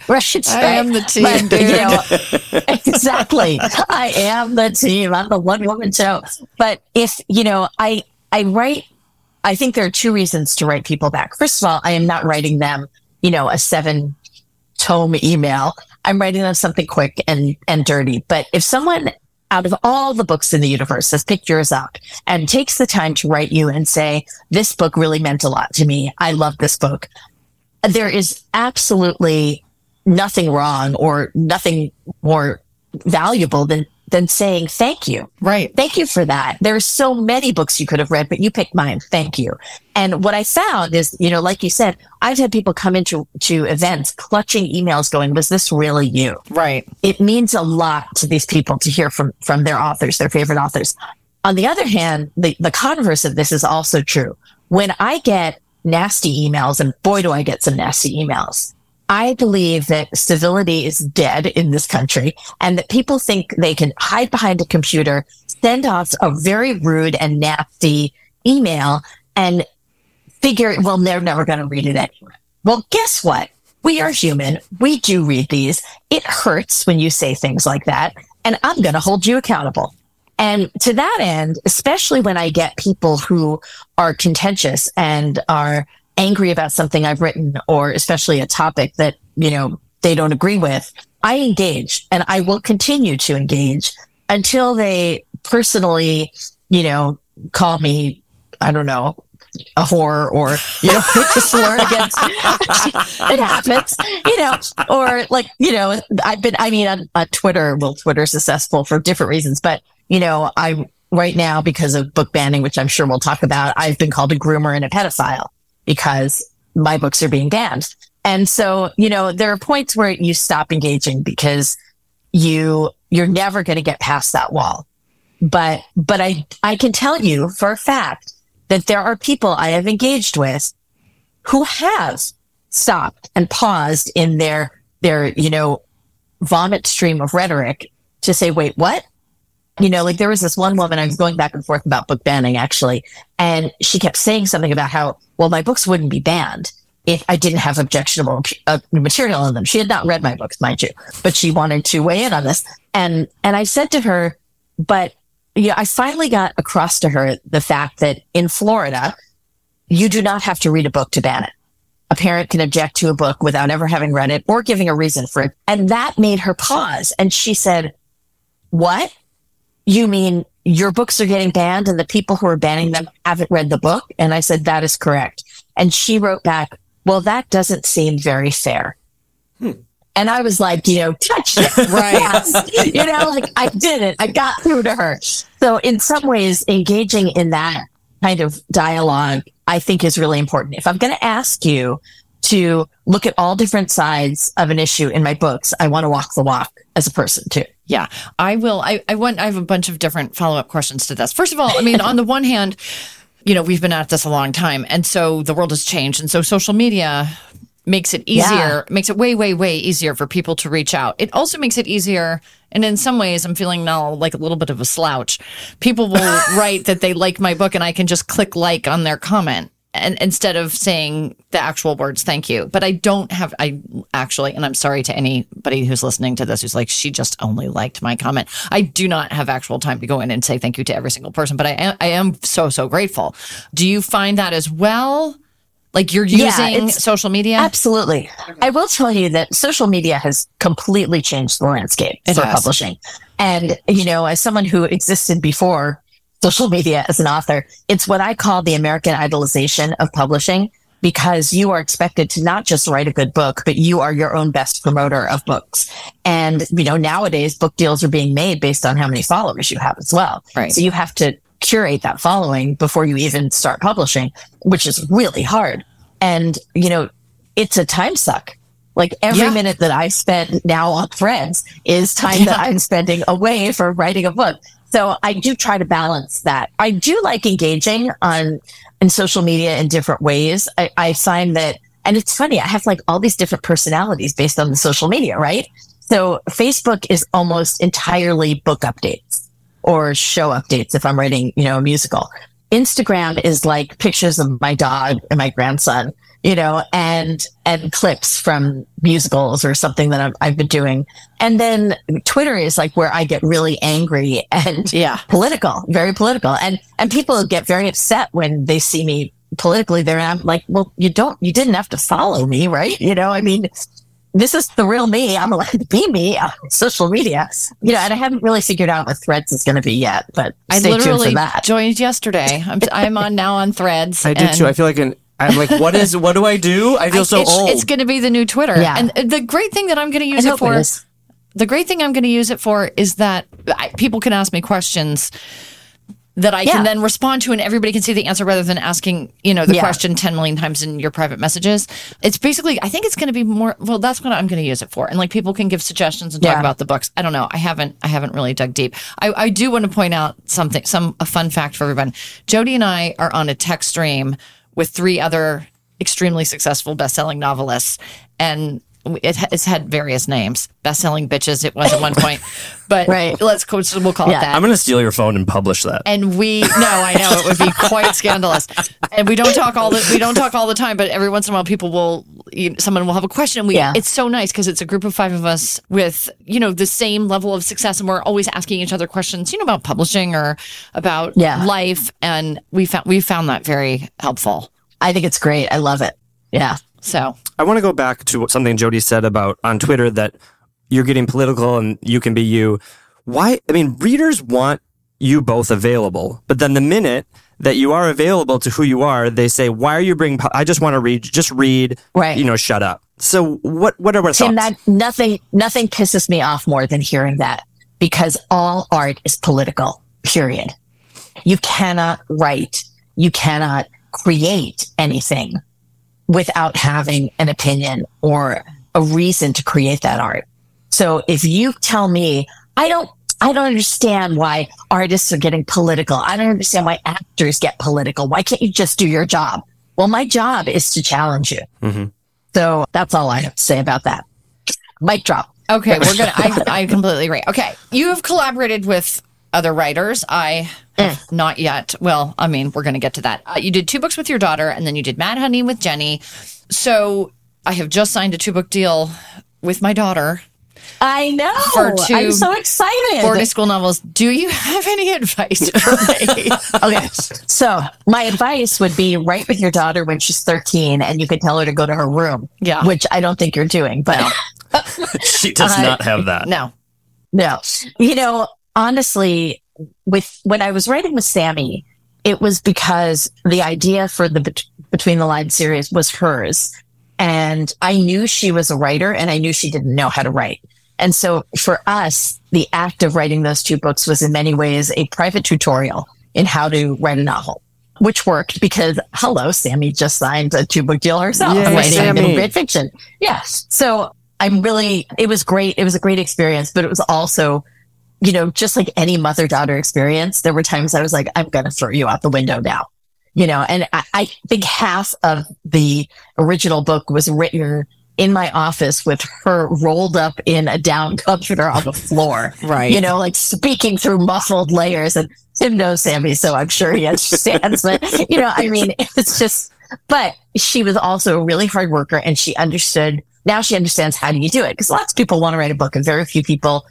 I am the team, But, you know, exactly. I am the team. I'm the one woman show. But if, you know, I, I write, I think there are two reasons to write people back. First of all, I am not writing them, you know, a seven tome email. I'm writing them something quick and, and dirty. But if someone out of all the books in the universe has picked yours up and takes the time to write you and say, this book really meant a lot to me. I love this book. There is absolutely nothing wrong or nothing more valuable than, than saying thank you. Right. Thank you for that. There are so many books you could have read, but you picked mine. Thank you. And what I found is, you know, like you said, I've had people come into to events clutching emails going, was this really you? Right. It means a lot to these people to hear from, from their authors, their favorite authors. On the other hand, the, the converse of this is also true. When I get nasty emails, and boy, do I get some nasty emails. I believe that civility is dead in this country and that people think they can hide behind a computer, send off a very rude and nasty email and figure, well, they're never going to read it anyway. Well, guess what? We are human. We do read these. It hurts when you say things like that. And I'm going to hold you accountable. And to that end, especially when I get people who are contentious and are angry about something I've written, or especially a topic that, you know, they don't agree with, I engage and I will continue to engage until they personally, you know, call me, I don't know, a whore or, you know, slur against, it happens, you know, or like, you know, I've been, I mean, on, on Twitter, well, Twitter's successful for different reasons, but, you know, I, right now, because of book banning, which I'm sure we'll talk about, I've been called a groomer and a pedophile because my books are being banned. And so, you know, there are points where you stop engaging because you, you're never going to get past that wall. But, but I, I can tell you for a fact that there are people I have engaged with who have stopped and paused in their, their, you know, vomit stream of rhetoric to say, wait, what? You know, like there was this one woman I was going back and forth about book banning actually, and she kept saying something about how, well, my books wouldn't be banned if I didn't have objectionable uh, material in them. She had not read my books, mind you, but she wanted to weigh in on this. And, and I said to her, but yeah, I finally got across to her the fact that in Florida, you do not have to read a book to ban it. A parent can object to a book without ever having read it or giving a reason for it. And that made her pause. And she said, what? You mean your books are getting banned and the people who are banning them haven't read the book? And I said, that is correct. And she wrote back, well, that doesn't seem very fair. Hmm. And I was like, you know, touch it. Right. Yes. you know, like I did it. I got through to her. So in some ways, engaging in that kind of dialogue, I think is really important. If I'm going to ask you to look at all different sides of an issue in my books, I want to walk the walk as a person too. Yeah, I will. I, I want, I have a bunch of different follow up questions to this. First of all, I mean, on the one hand, you know, we've been at this a long time. And so the world has changed. And so social media makes it easier, Yeah. makes it way, way, way easier for people to reach out. It also makes it easier. And in some ways, I'm feeling now like a little bit of a slouch. People will write that they like my book and I can just click like on their comment. And instead of saying the actual words, thank you. But I don't have, I actually, and I'm sorry to anybody who's listening to this who's like, she just only liked my comment. I do not have actual time to go in and say thank you to every single person, but I am, I am so, so grateful. Do you find that as well? Like you're using it's- social media? Absolutely. I will tell you that social media has completely changed the landscape It for has. publishing. And, you know, as someone who existed before social media as an author, it's what I call the American idolization of publishing because you are expected to not just write a good book, but you are your own best promoter of books. And, you know, nowadays book deals are being made based on how many followers you have as well. Right. So you have to curate that following before you even start publishing, which is really hard. And, you know, it's a time suck. Like every Yeah. minute that I spend now on threads is time that I'm spending away for writing a book. So I do try to balance that. I do like engaging on in social media in different ways. I, I find that, and it's funny, I have like all these different personalities based on the social media, right? So Facebook is almost entirely book updates or show updates if I'm writing, you know, a musical. Instagram is like pictures of my dog and my grandson, you know, and and clips from musicals or something that I've, I've been doing. And then Twitter is like where I get really angry and Yeah. political, very political. And and people get very upset when they see me politically there. And I'm like, well, you don't, you didn't have to follow me, right? You know, I mean, this is the real me. I'm allowed to be me on social media. You know, and I haven't really figured out what threads is going to be yet, but I stay tuned literally for that. joined yesterday. I'm, I'm on now on threads. I did and too. I feel like an, I'm like, what is, what do I do? I feel I- so it's, old. It's going to be the new Twitter. Yeah. And the great thing that I'm going to I use it for it is. the great thing I'm going to use it for is that I, people can ask me questions that I Yeah. can then respond to and everybody can see the answer rather than asking, you know, the Yeah. question 10 million times in your private messages. It's basically, I think it's going to be more, well, that's what I'm going to use it for. And like people can give suggestions and talk Yeah. about the books. I don't know. I haven't, I haven't really dug deep. I, I do want to point out something, some, a fun fact for everyone. Jodi and I are on a tech stream with three other extremely successful best-selling novelists. And it, it's had various names best-selling bitches it was at one point but Right. let's co- we'll call Yeah. it that I'm going to steal your phone and publish that. and we no i know it would be quite scandalous and we don't talk all the we don't talk all the time but every once in a while people will you, someone will have a question and we Yeah. it's so nice because it's a group of five of us with you know the same level of success and we're always asking each other questions you know about publishing or about Yeah. life and we found we found that very helpful I think it's great. I love it. Yeah. So I want to go back to something Jodi said about on Twitter that you're getting political and you can be you. Why? I mean, readers want you both available, but then the minute that you are available to who you are, they say, "Why are you bringing? Po- I just want to read. Just read. Right. You know, shut up." So what? What are our Tim, thoughts? that nothing, nothing pisses me off more than hearing that because all art is political, period. You cannot write, you cannot create anything without having an opinion or a reason to create that art. So if you tell me, I don't, I don't understand why artists are getting political. I don't understand why actors get political. Why can't you just do your job? Well, my job is to challenge you. Mm-hmm. So that's all I have to say about that. Mic drop. Okay, we're gonna. I, I completely agree. Okay, you have collaborated with other writers. I have not yet. Well, I mean, we're gonna get to that. Uh, you did two books with your daughter, and then you did Mad Honey with Jenny. So I have just signed a two book deal with my daughter I know. For two I'm so excited. boarding school novels. Do you have any advice for me? okay. So my advice would be write with your daughter when she's 13 and you could tell her to go to her room. Yeah. Which I don't think you're doing, but She does I- not have that. no. no. You know, honestly, with when I was writing with Sammy, it was because the idea for the Bet- Between the Lines series was hers. And I knew she was a writer and I knew she didn't know how to write. And so for us, the act of writing those two books was in many ways a private tutorial in how to write a novel, which worked because hello, Sammy just signed a two book deal herself Yay, writing Sammy. middle grade fiction. Yes. So I'm really, it was great. It was a great experience, but it was also, you know, just like any mother daughter experience, there were times I was like, I'm going to throw you out the window now, you know, and I, I think half of the original book was written in my office with her rolled up in a down comforter on the floor. Right. You know, like speaking through muffled layers. And Tim knows Sammy, so I'm sure he understands. but, you know, I mean, it's just, but she was also a really hard worker and she understood, now she understands how do you do it? Because lots of people want to write a book and very few people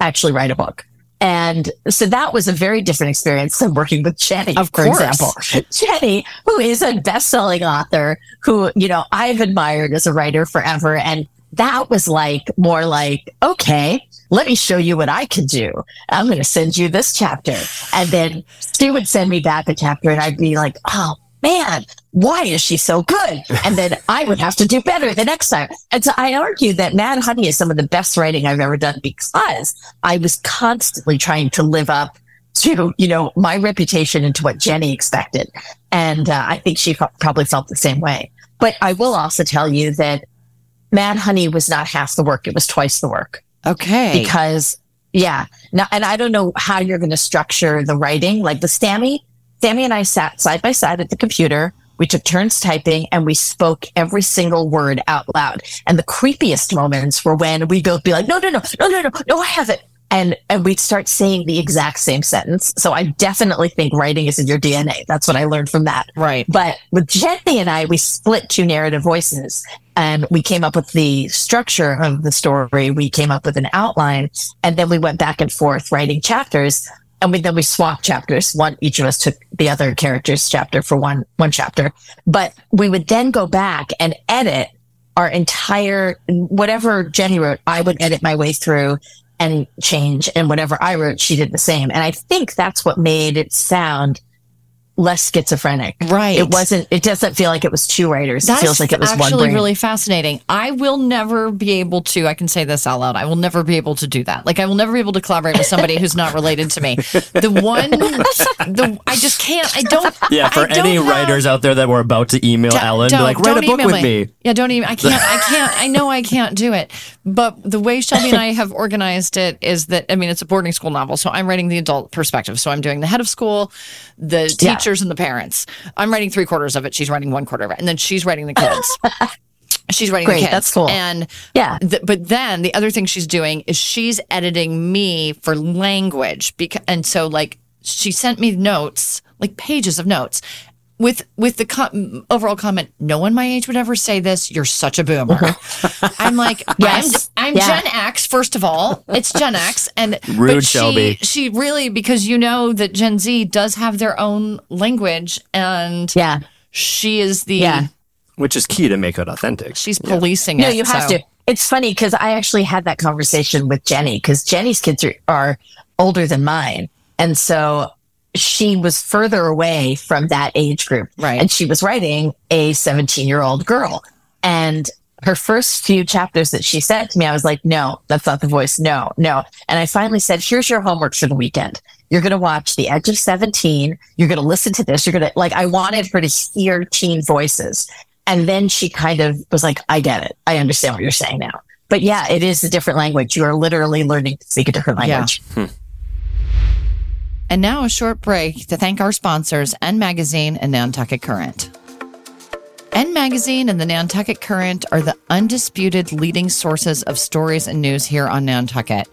actually write a book. And so that was a very different experience than working with Jenny, Of for course. example. Jenny, who is a best-selling author, who, you know, I've admired as a writer forever. And that was like more like, okay, let me show you what I can do. I'm going to send you this chapter. And then Stu would send me back a chapter and I'd be like, oh man, why is she so good? And then I would have to do better the next time. And so I argue that Mad Honey is some of the best writing I've ever done because I was constantly trying to live up to, you know, my reputation and to what Jenny expected. And uh, I think she pro- probably felt the same way. But I will also tell you that Mad Honey was not half the work. It was twice the work Okay. because yeah now and i don't know how you're going to structure the writing like the sammy sammy and i sat side by side at the computer we took turns typing and we spoke every single word out loud and the creepiest moments were when we'd both be like no no no no no no no i have it and and we'd start saying the exact same sentence so i definitely think writing is in your dna that's what i learned from that right. but with Jenny and I, we split two narrative voices and we came up with the structure of the story. We came up with an outline and then we went back and forth writing chapters. And we, then we swapped chapters. One, each of us took the other character's chapter for one, one chapter. But we would then go back and edit our entire, whatever Jenny wrote, I would edit my way through and change. And whatever I wrote, she did the same. And I think that's what made it sound less schizophrenic. Right. It wasn't, it doesn't feel like it was two writers. That's it feels like it was one actually brain. really fascinating. I will never be able to. I can say this out loud. I will never be able to do that. Like I will never be able to collaborate with somebody who's not related to me. The one, the I just can't. I don't. Yeah, for I don't any have- writers out there that were about to email Don't- Elin, be don't- like, write a book with me. Yeah, don't even. I can't. I can't. I know I can't do it. But the way Shelby and I have organized it is that I mean it's a boarding school novel, so I'm writing the adult perspective. So I'm doing the head of school, the Yeah. Teachers, and the parents. I'm writing three quarters of it. She's writing one quarter of it, and then she's writing the kids. She's writing Great, the kids. that's cool. And Yeah. th- but then the other thing she's doing is she's editing me for language because and so like she sent me notes like pages of notes with with the com- overall comment no one my age would ever say this you're such a boomer uh-huh. i'm like Yes. i'm, I'm Yeah. gen x first of all it's gen x and Rude, but she, Shelby. she really because you know that gen z does have their own language and yeah. she is the Yeah. Which is key to make it authentic. she's policing No, it you have so- to. It's funny because I actually had that conversation with Jenny because Jenny's kids are, are older than mine. And so she was further away from that age group. Right. And she was writing a 17 year old girl. And her first few chapters that she said to me, I was like, no, that's not the voice. No, no. And I finally said, here's your homework for the weekend. You're going to watch The Edge of 17. You're going to listen to this. You're going to, like, I wanted her to hear teen voices. And then she kind of was like, I get it. I understand what you're saying now. But yeah, it is a different language. You are literally learning to speak a different Yeah. language. Hmm. And now a short break to thank our sponsors, N Magazine and Nantucket Current. N Magazine and the Nantucket Current are the undisputed leading sources of stories and news here on Nantucket.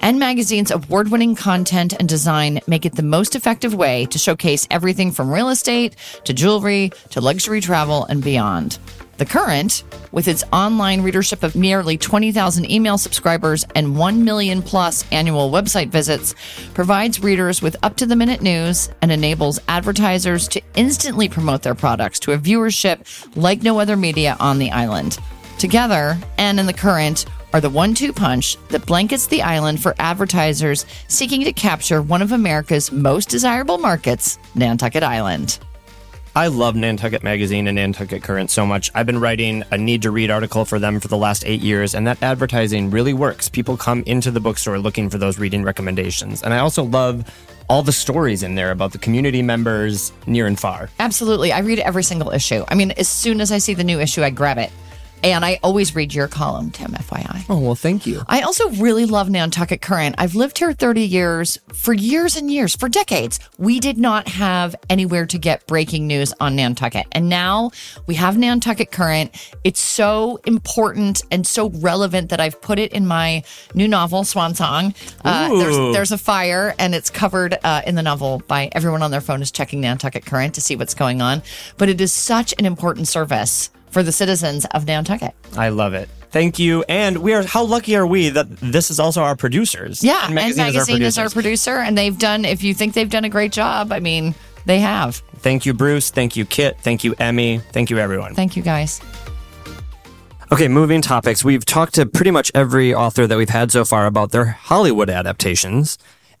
N Magazine's award winning content and design make it the most effective way to showcase everything from real estate to jewelry to luxury travel and beyond. The Current, with its online readership of nearly 20,000 email subscribers and 1 million plus annual website visits, provides readers with up to the minute news and enables advertisers to instantly promote their products to a viewership like no other media on the island. Together, and in the Current, are the one two punch that blankets the island for advertisers seeking to capture one of America's most desirable markets, Nantucket Island. I love Nantucket Magazine and Nantucket Current so much. I've been writing a need to read article for them for the last eight years, and that advertising really works. People come into the bookstore looking for those reading recommendations. And I also love all the stories in there about the community members near and far. Absolutely. I read every single issue. I mean, as soon as I see the new issue, I grab it. And I always read your column, Tim, FYI. Oh, well, thank you. I also really love Nantucket Current. I've lived here 30 years, for years and years, for decades. We did not have anywhere to get breaking news on Nantucket. And now we have Nantucket Current. It's so important and so relevant that I've put it in my new novel, Swan Song. Uh, there's, there's a fire, and it's covered uh, in the novel by everyone on their phone is checking Nantucket Current to see what's going on. But it is such an important service for the citizens of Nantucket. I love it. Thank you. And we are, how lucky are we that this is also our producers? Yeah, N Magazine, is our is our producer, and they've done. If you think they've done a great job, I mean, they have. Thank you, Bruce. Thank you, Kit. Thank you, Emmy. Thank you, everyone. Thank you, guys. Okay, moving topics. We've talked to pretty much every author that we've had so far about their Hollywood adaptations.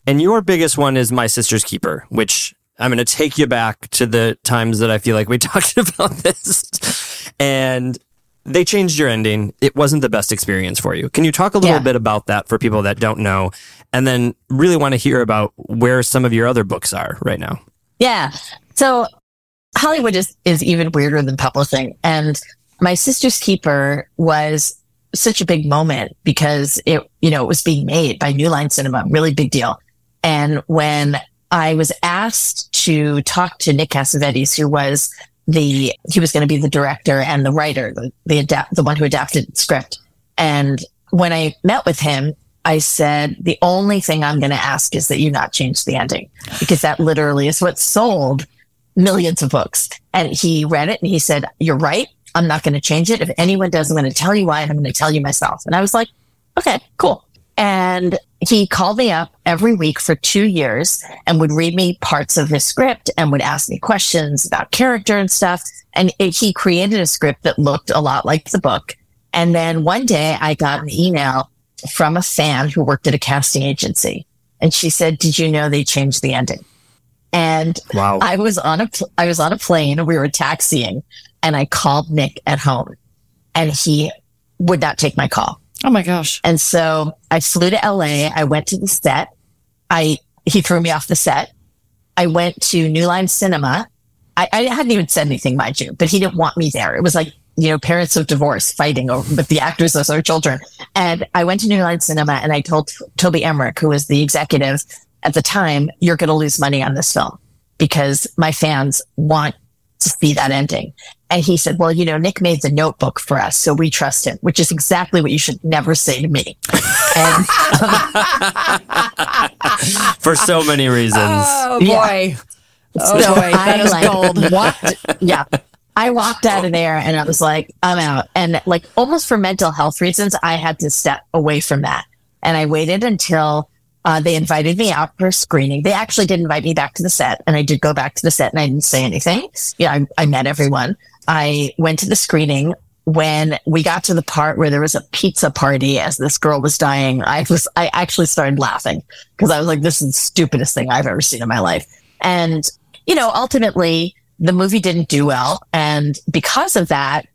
And your biggest one is My Sister's Keeper, which I'm going to take you back to the times that I feel like we talked about this. And they changed your ending. It wasn't the best experience for you. Can you talk a little Yeah. bit about that for people that don't know? And then really want to hear about where some of your other books are right now. Yeah. So Hollywood is, is even weirder than publishing. And my sister's keeper was such a big moment because it, you know, it was being made by New Line Cinema, really big deal. And when I was asked to talk to Nick Cassavetes, who was the, he was going to be the director and the writer, the, the the one who adapted the script. And when I met with him, I said, the only thing I'm going to ask is that you not change the ending because that literally is what sold millions of books. And he read it and he said, you're right. I'm not going to change it. If anyone does, I'm going to tell you why and I'm going to tell you myself. And I was like, okay, cool. And he called me up every week for two years and would read me parts of his script and would ask me questions about character and stuff. And it, he created a script that looked a lot like the book. And then one day I got an email from a fan who worked at a casting agency. And she said, did you know they changed the ending? And Wow. I was on a pl- I was on a plane. We were taxiing, and I called Nick at home, and he would not take my call. Oh my gosh. And so I flew to LA. I went to the set. I he threw me off the set. I went to New Line Cinema. I, I hadn't even said anything, mind you, but he didn't want me there. It was like you know parents of divorce fighting over with the actors as their children. And I went to New Line Cinema and I told Toby Emmerich, who was the executive at the time, "You're going to lose money on this film because my fans want to see that ending." And he said, well, you know, Nick made the notebook for us, so we trust him, which is exactly what you should never say to me. And For so many reasons. Oh Yeah. boy. Oh so boy. That I is like gold. walked, yeah. I walked out of there and I was like, I'm out. And like almost for mental health reasons, I had to step away from that. And I waited until uh, they invited me out for a screening. They actually did invite me back to the set and I did go back to the set and I didn't say anything. Yeah, I, I met everyone. I went to the screening. When we got to the part where there was a pizza party as this girl was dying, I was, I actually started laughing because I was like, this is the stupidest thing I've ever seen in my life. And, you know, ultimately the movie didn't do well. And because of that,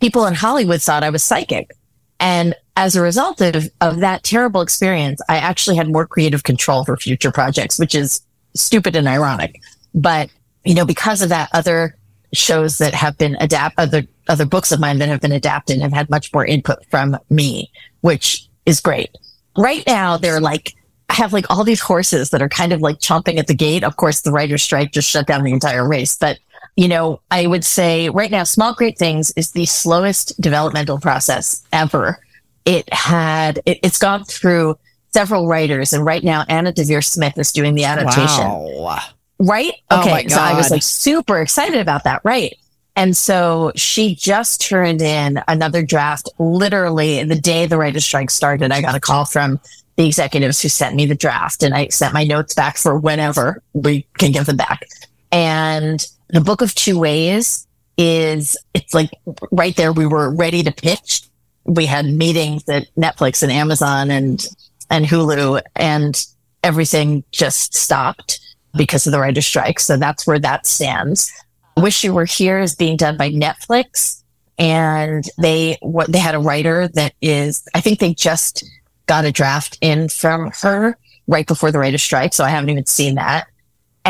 people in Hollywood thought I was psychic. And as a result of, of that terrible experience, I actually had more creative control for future projects, which is stupid and ironic. But, you know, because of that, other shows that have been adapt, other, other books of mine that have been adapted have had much more input from me, which is great. Right now, they're like, I have like all these horses that are kind of like chomping at the gate. Of course, the writer's strike just shut down the entire race, but you know, I would say right now, Small Great Things is the slowest developmental process ever. It had, it, it's gone through several writers and right now Anna Deavere Smith is doing the adaptation. Wow. Right? Oh Okay. my so I was like super excited about that. Right. And so she just turned in another draft literally the day the writer's strike started. I got a call from the executives who sent me the draft and I sent my notes back for whenever we can give them back. And the book of two ways is it's like right there. We were ready to pitch. We had meetings at Netflix and Amazon and, and Hulu and everything just stopped because of the writer's strike. So that's where that stands. Wish You Were Here is being done by Netflix. And they, what they had a writer that is, I think they just got a draft in from her right before the writer's strike. So I haven't even seen that.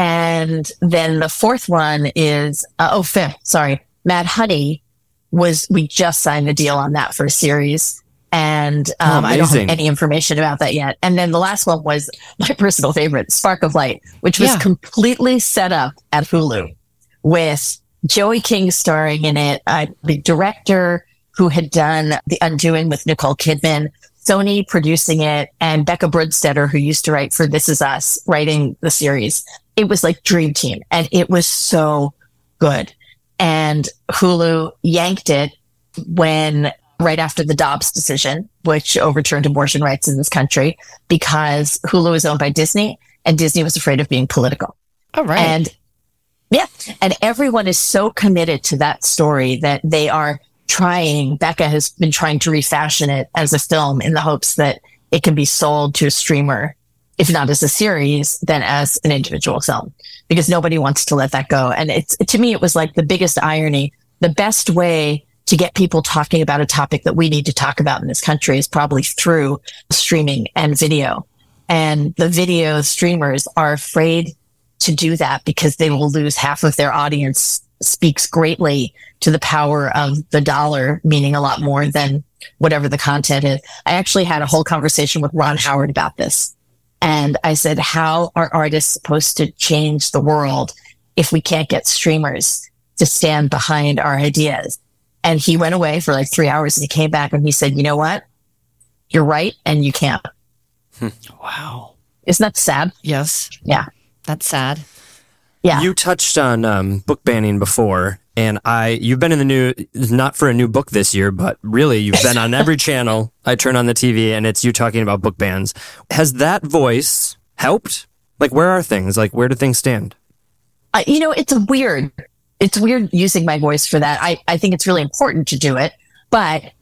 And then the fourth one is, uh, oh, fifth, sorry. Mad Honey was, we just signed the deal on that for a series. And um, Oh, I don't have any information about that yet. And then the last one was my personal favorite, Spark of Light, which was Yeah. completely set up at Hulu with Joey King starring in it, uh, the director who had done The Undoing with Nicole Kidman, Sony producing it, and Bekah Brunstetter, who used to write for This Is Us, writing the series. It was like dream team, and it was so good. And Hulu yanked it when right after the Dobbs decision, which overturned abortion rights in this country, because Hulu is owned by Disney, and Disney was afraid of being political. All right. And yeah, and everyone is so committed to that story that they are trying. Bekah has been trying to refashion it as a film in the hopes that it can be sold to a streamer, if not as a series, then as an individual film, because nobody wants to let that go. And it's to me, it was like the biggest irony. The best way to get people talking about a topic that we need to talk about in this country is probably through streaming and video. And the video streamers are afraid to do that because they will lose half of their audience speaks greatly to the power of the dollar, meaning a lot more than whatever the content is. I actually had a whole conversation with Ron Howard about this. And I said, how are artists supposed to change the world if we can't get streamers to stand behind our ideas? And he went away for like three hours and he came back and he said, you know what? You're right. And you can't. Hmm. wow. Isn't that sad? Yes. Yeah. That's sad. Yeah. You touched on um, book banning before, and I you've been in the new not for a new book this year, but really you've been on every channel. I turn on the TV and it's you talking about book bans. Has that voice helped? Like, where are things? Like, where do things stand? uh, you know, it's weird. It's weird using my voice for that. I, I think it's really important to do it, but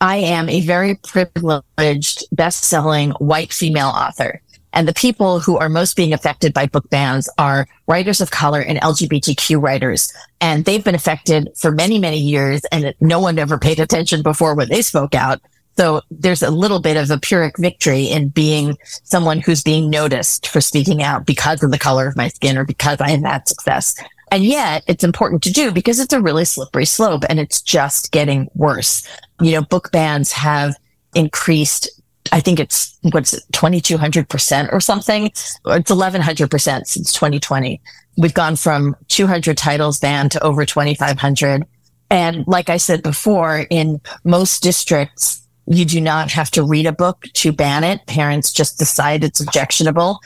I am a very privileged, best-selling white female author. And the people who are most being affected by book bans are writers of color and LGBTQ writers. And they've been affected for many, many years and no one ever paid attention before when they spoke out. So there's a little bit of a Pyrrhic victory in being someone who's being noticed for speaking out because of the color of my skin or because I have had success. And yet it's important to do because it's a really slippery slope and it's just getting worse. You know, book bans have increased. I think it's what's it, 2200% or something. It's 1100% since 2020. We've gone from 200 titles banned to over 2500. And like I said before, in most districts, you do not have to read a book to ban it. Parents just decide it's objectionable,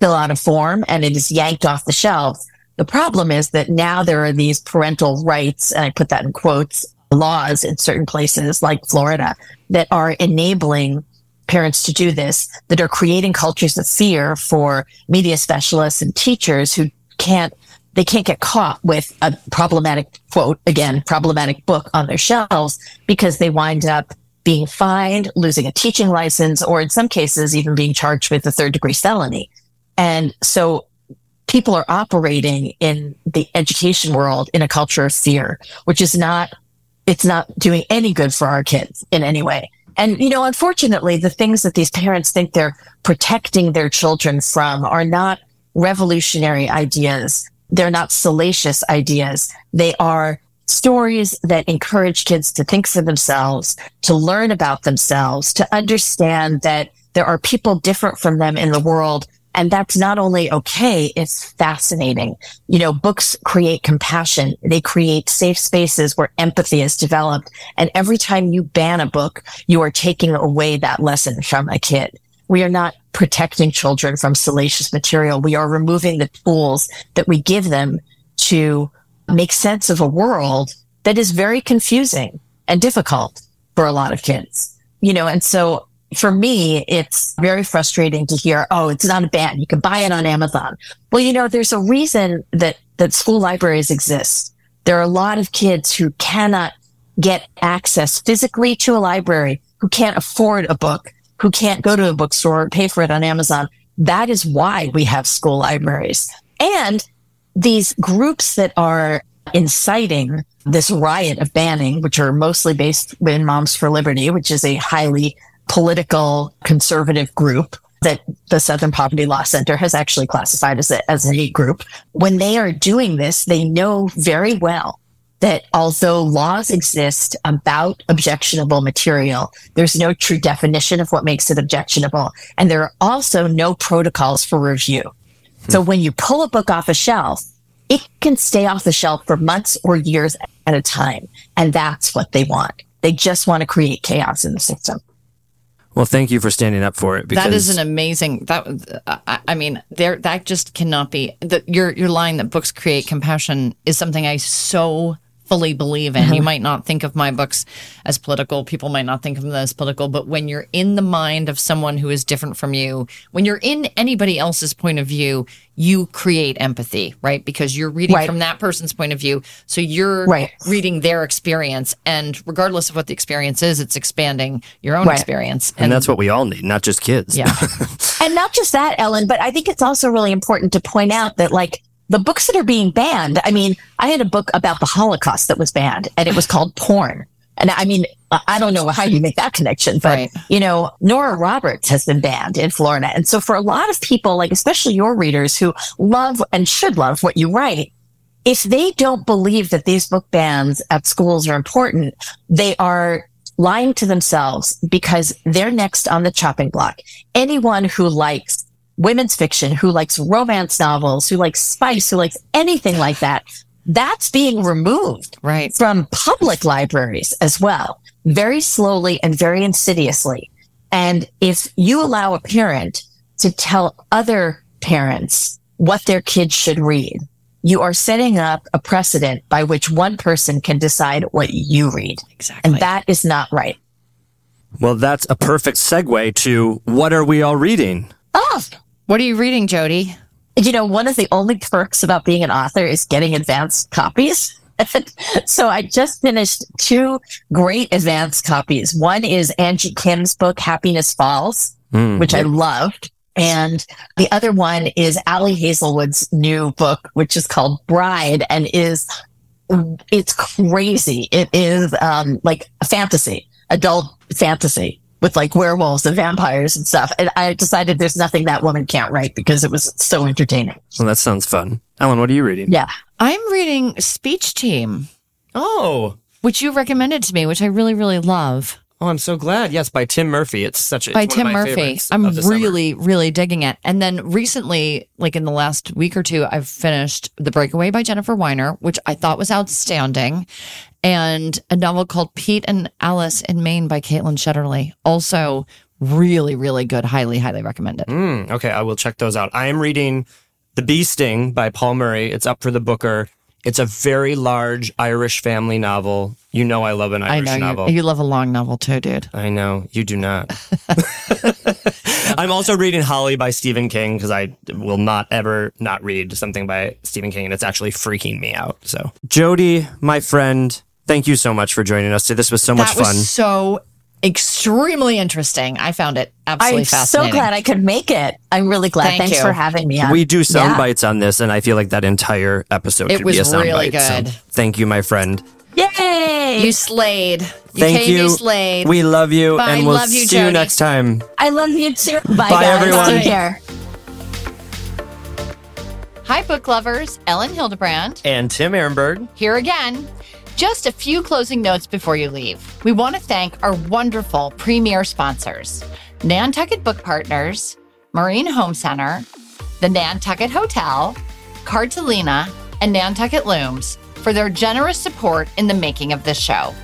fill out a form, and it is yanked off the shelf. The problem is that now there are these parental rights, and I put that in quotes, laws in certain places like Florida that are enabling parents to do this, that are creating cultures of fear for media specialists and teachers who can't they can't get caught with a problematic quote again problematic book on their shelves because they wind up being fined losing a teaching license or in some cases even being charged with a third degree felony. And so people are operating in the education world in a culture of fear which is not it's not doing any good for our kids in any way and you know unfortunately the things that these parents think they're protecting their children from are not revolutionary ideas they're not salacious ideas. They are stories that encourage kids to think for themselves, to learn about themselves, to understand that there are people different from them in the world. And that's not only okay, it's fascinating. You know, books create compassion. They create safe spaces where empathy is developed. And every time you ban a book, you are taking away that lesson from a kid. We are not protecting children from salacious material. We are removing the tools that we give them to make sense of a world that is very confusing and difficult for a lot of kids. You know, and so for me, it's very frustrating to hear, oh, it's not a ban. You can buy it on Amazon. Well, you know, there's a reason that, that school libraries exist. There are a lot of kids who cannot get access physically to a library, who can't afford a book, who can't go to a bookstore or pay for it on Amazon. That is why we have school libraries. And these groups that are inciting this riot of banning, which are mostly based in Moms for Liberty, which is a highly political conservative group that the Southern Poverty Law Center has actually classified as a, as a group. When they are doing this, they know very well that although laws exist about objectionable material, there's no true definition of what makes it objectionable. And there are also no protocols for review. Hmm. So when you pull a book off a shelf, it can stay off the shelf for months or years at a time. And that's what they want. They just want to create chaos in the system. Well, thank you for standing up for it. Because That is an amazing. That I, I mean, there that just cannot be. The, your your line that books create compassion is something I so fully believe in. You uh-huh. might not think of my books as political. People might not think of them as political, but when you're in the mind of someone who is different from you, when you're in anybody else's point of view, you create empathy, right? Because you're reading Right. from that person's point of view. So you're Right. reading their experience. And regardless of what the experience is, it's expanding your own Right. experience. and that's what we all need, not just kids. yeah. And not just that, Elin, but I think it's also really important to point out that like the books that are being banned, I mean, I had a book about the Holocaust that was banned and it was called Porn. And I mean, I don't know how you make that connection, but Right. you know, Nora Roberts has been banned in Florida. And so for a lot of people, like especially your readers who love and should love what you write, if they don't believe that these book bans at schools are important, they are lying to themselves because they're next on the chopping block. Anyone who likes women's fiction, who likes romance novels, who likes spice, who likes anything like that, that's being removed Right. from public libraries as well, very slowly and very insidiously. And if you allow a parent to tell other parents what their kids should read, you are setting up a precedent by which one person can decide what you read. Exactly. And that is not right. Well, that's a perfect segue to what are we all reading? Oh, What are you reading, Jodi? you know, one of the only perks about being an author is getting advanced copies. so I just finished two great advanced copies. One is Angie Kim's book, Happiness Falls, Mm, which I loved. And the other one is Ali Hazelwood's new book, which is called Bride and is, it's crazy. It is, um, like a fantasy, adult fantasy with like werewolves and vampires and stuff. And I decided there's nothing that woman can't write because it was so entertaining. Well, that sounds fun. Elin, what are you reading? Yeah. I'm reading Speech Team, Oh, which you recommended to me, which I really, really love oh, I'm so glad. Yes, by Tim Murphy. It's such a by it's one Tim of my Murphy. I'm of the summer. really, really digging it. And then recently, like in the last week or two, I've finished The Breakaway by Jennifer Weiner, which I thought was outstanding, and a novel called Pete and Alice in Maine by Caitlin Shetterly. Also, really, really good. Highly, highly recommended. Mm, okay, I will check those out. I am reading The Bee Sting by Paul Murray. It's up for the Booker. It's a very large Irish family novel. You know I love an I Irish know novel. you, you love a long novel too, dude. I know you do not. I'm also reading Holly by Stephen King because I will not ever not read something by Stephen King, and it's actually freaking me out. So, Jodi, my friend, thank you so much for joining us. today. This was so much fun. that was fun. so extremely interesting. I found it absolutely fascinating. I'm so glad I could make it. I'm really glad. Thank Thanks you. for having me on. we do sound Yeah. bites on this, and I feel like that entire episode It could was be a sound really bite. So thank you, my friend. Yay! You slayed. You Thank came, you. slayed. We love you, Bye. and we'll Love you, see you next time. I love you too. Bye, Bye, guys. everyone. Take care. Hi, book lovers. Elin Hilderbrand And Tim Ehrenberg. here again. Just a few closing notes before you leave. We want to thank our wonderful premier sponsors Nantucket Book Partners, Marine Home Center, the Nantucket Hotel, Cartolina, and Nantucket Looms for their generous support in the making of this show.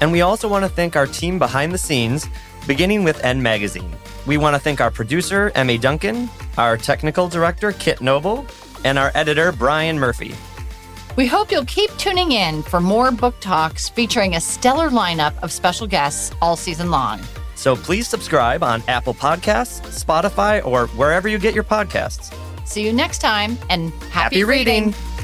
And we also want to thank our team behind the scenes, beginning with N Magazine. We want to thank our producer, Emmy Duncan, our technical director, Kit Noble, and our editor, Brian Murphy. We hope you'll keep tuning in for more book talks featuring a stellar lineup of special guests all season long. So please subscribe on Apple Podcasts, Spotify, or wherever you get your podcasts. See you next time and happy, Happy reading. reading.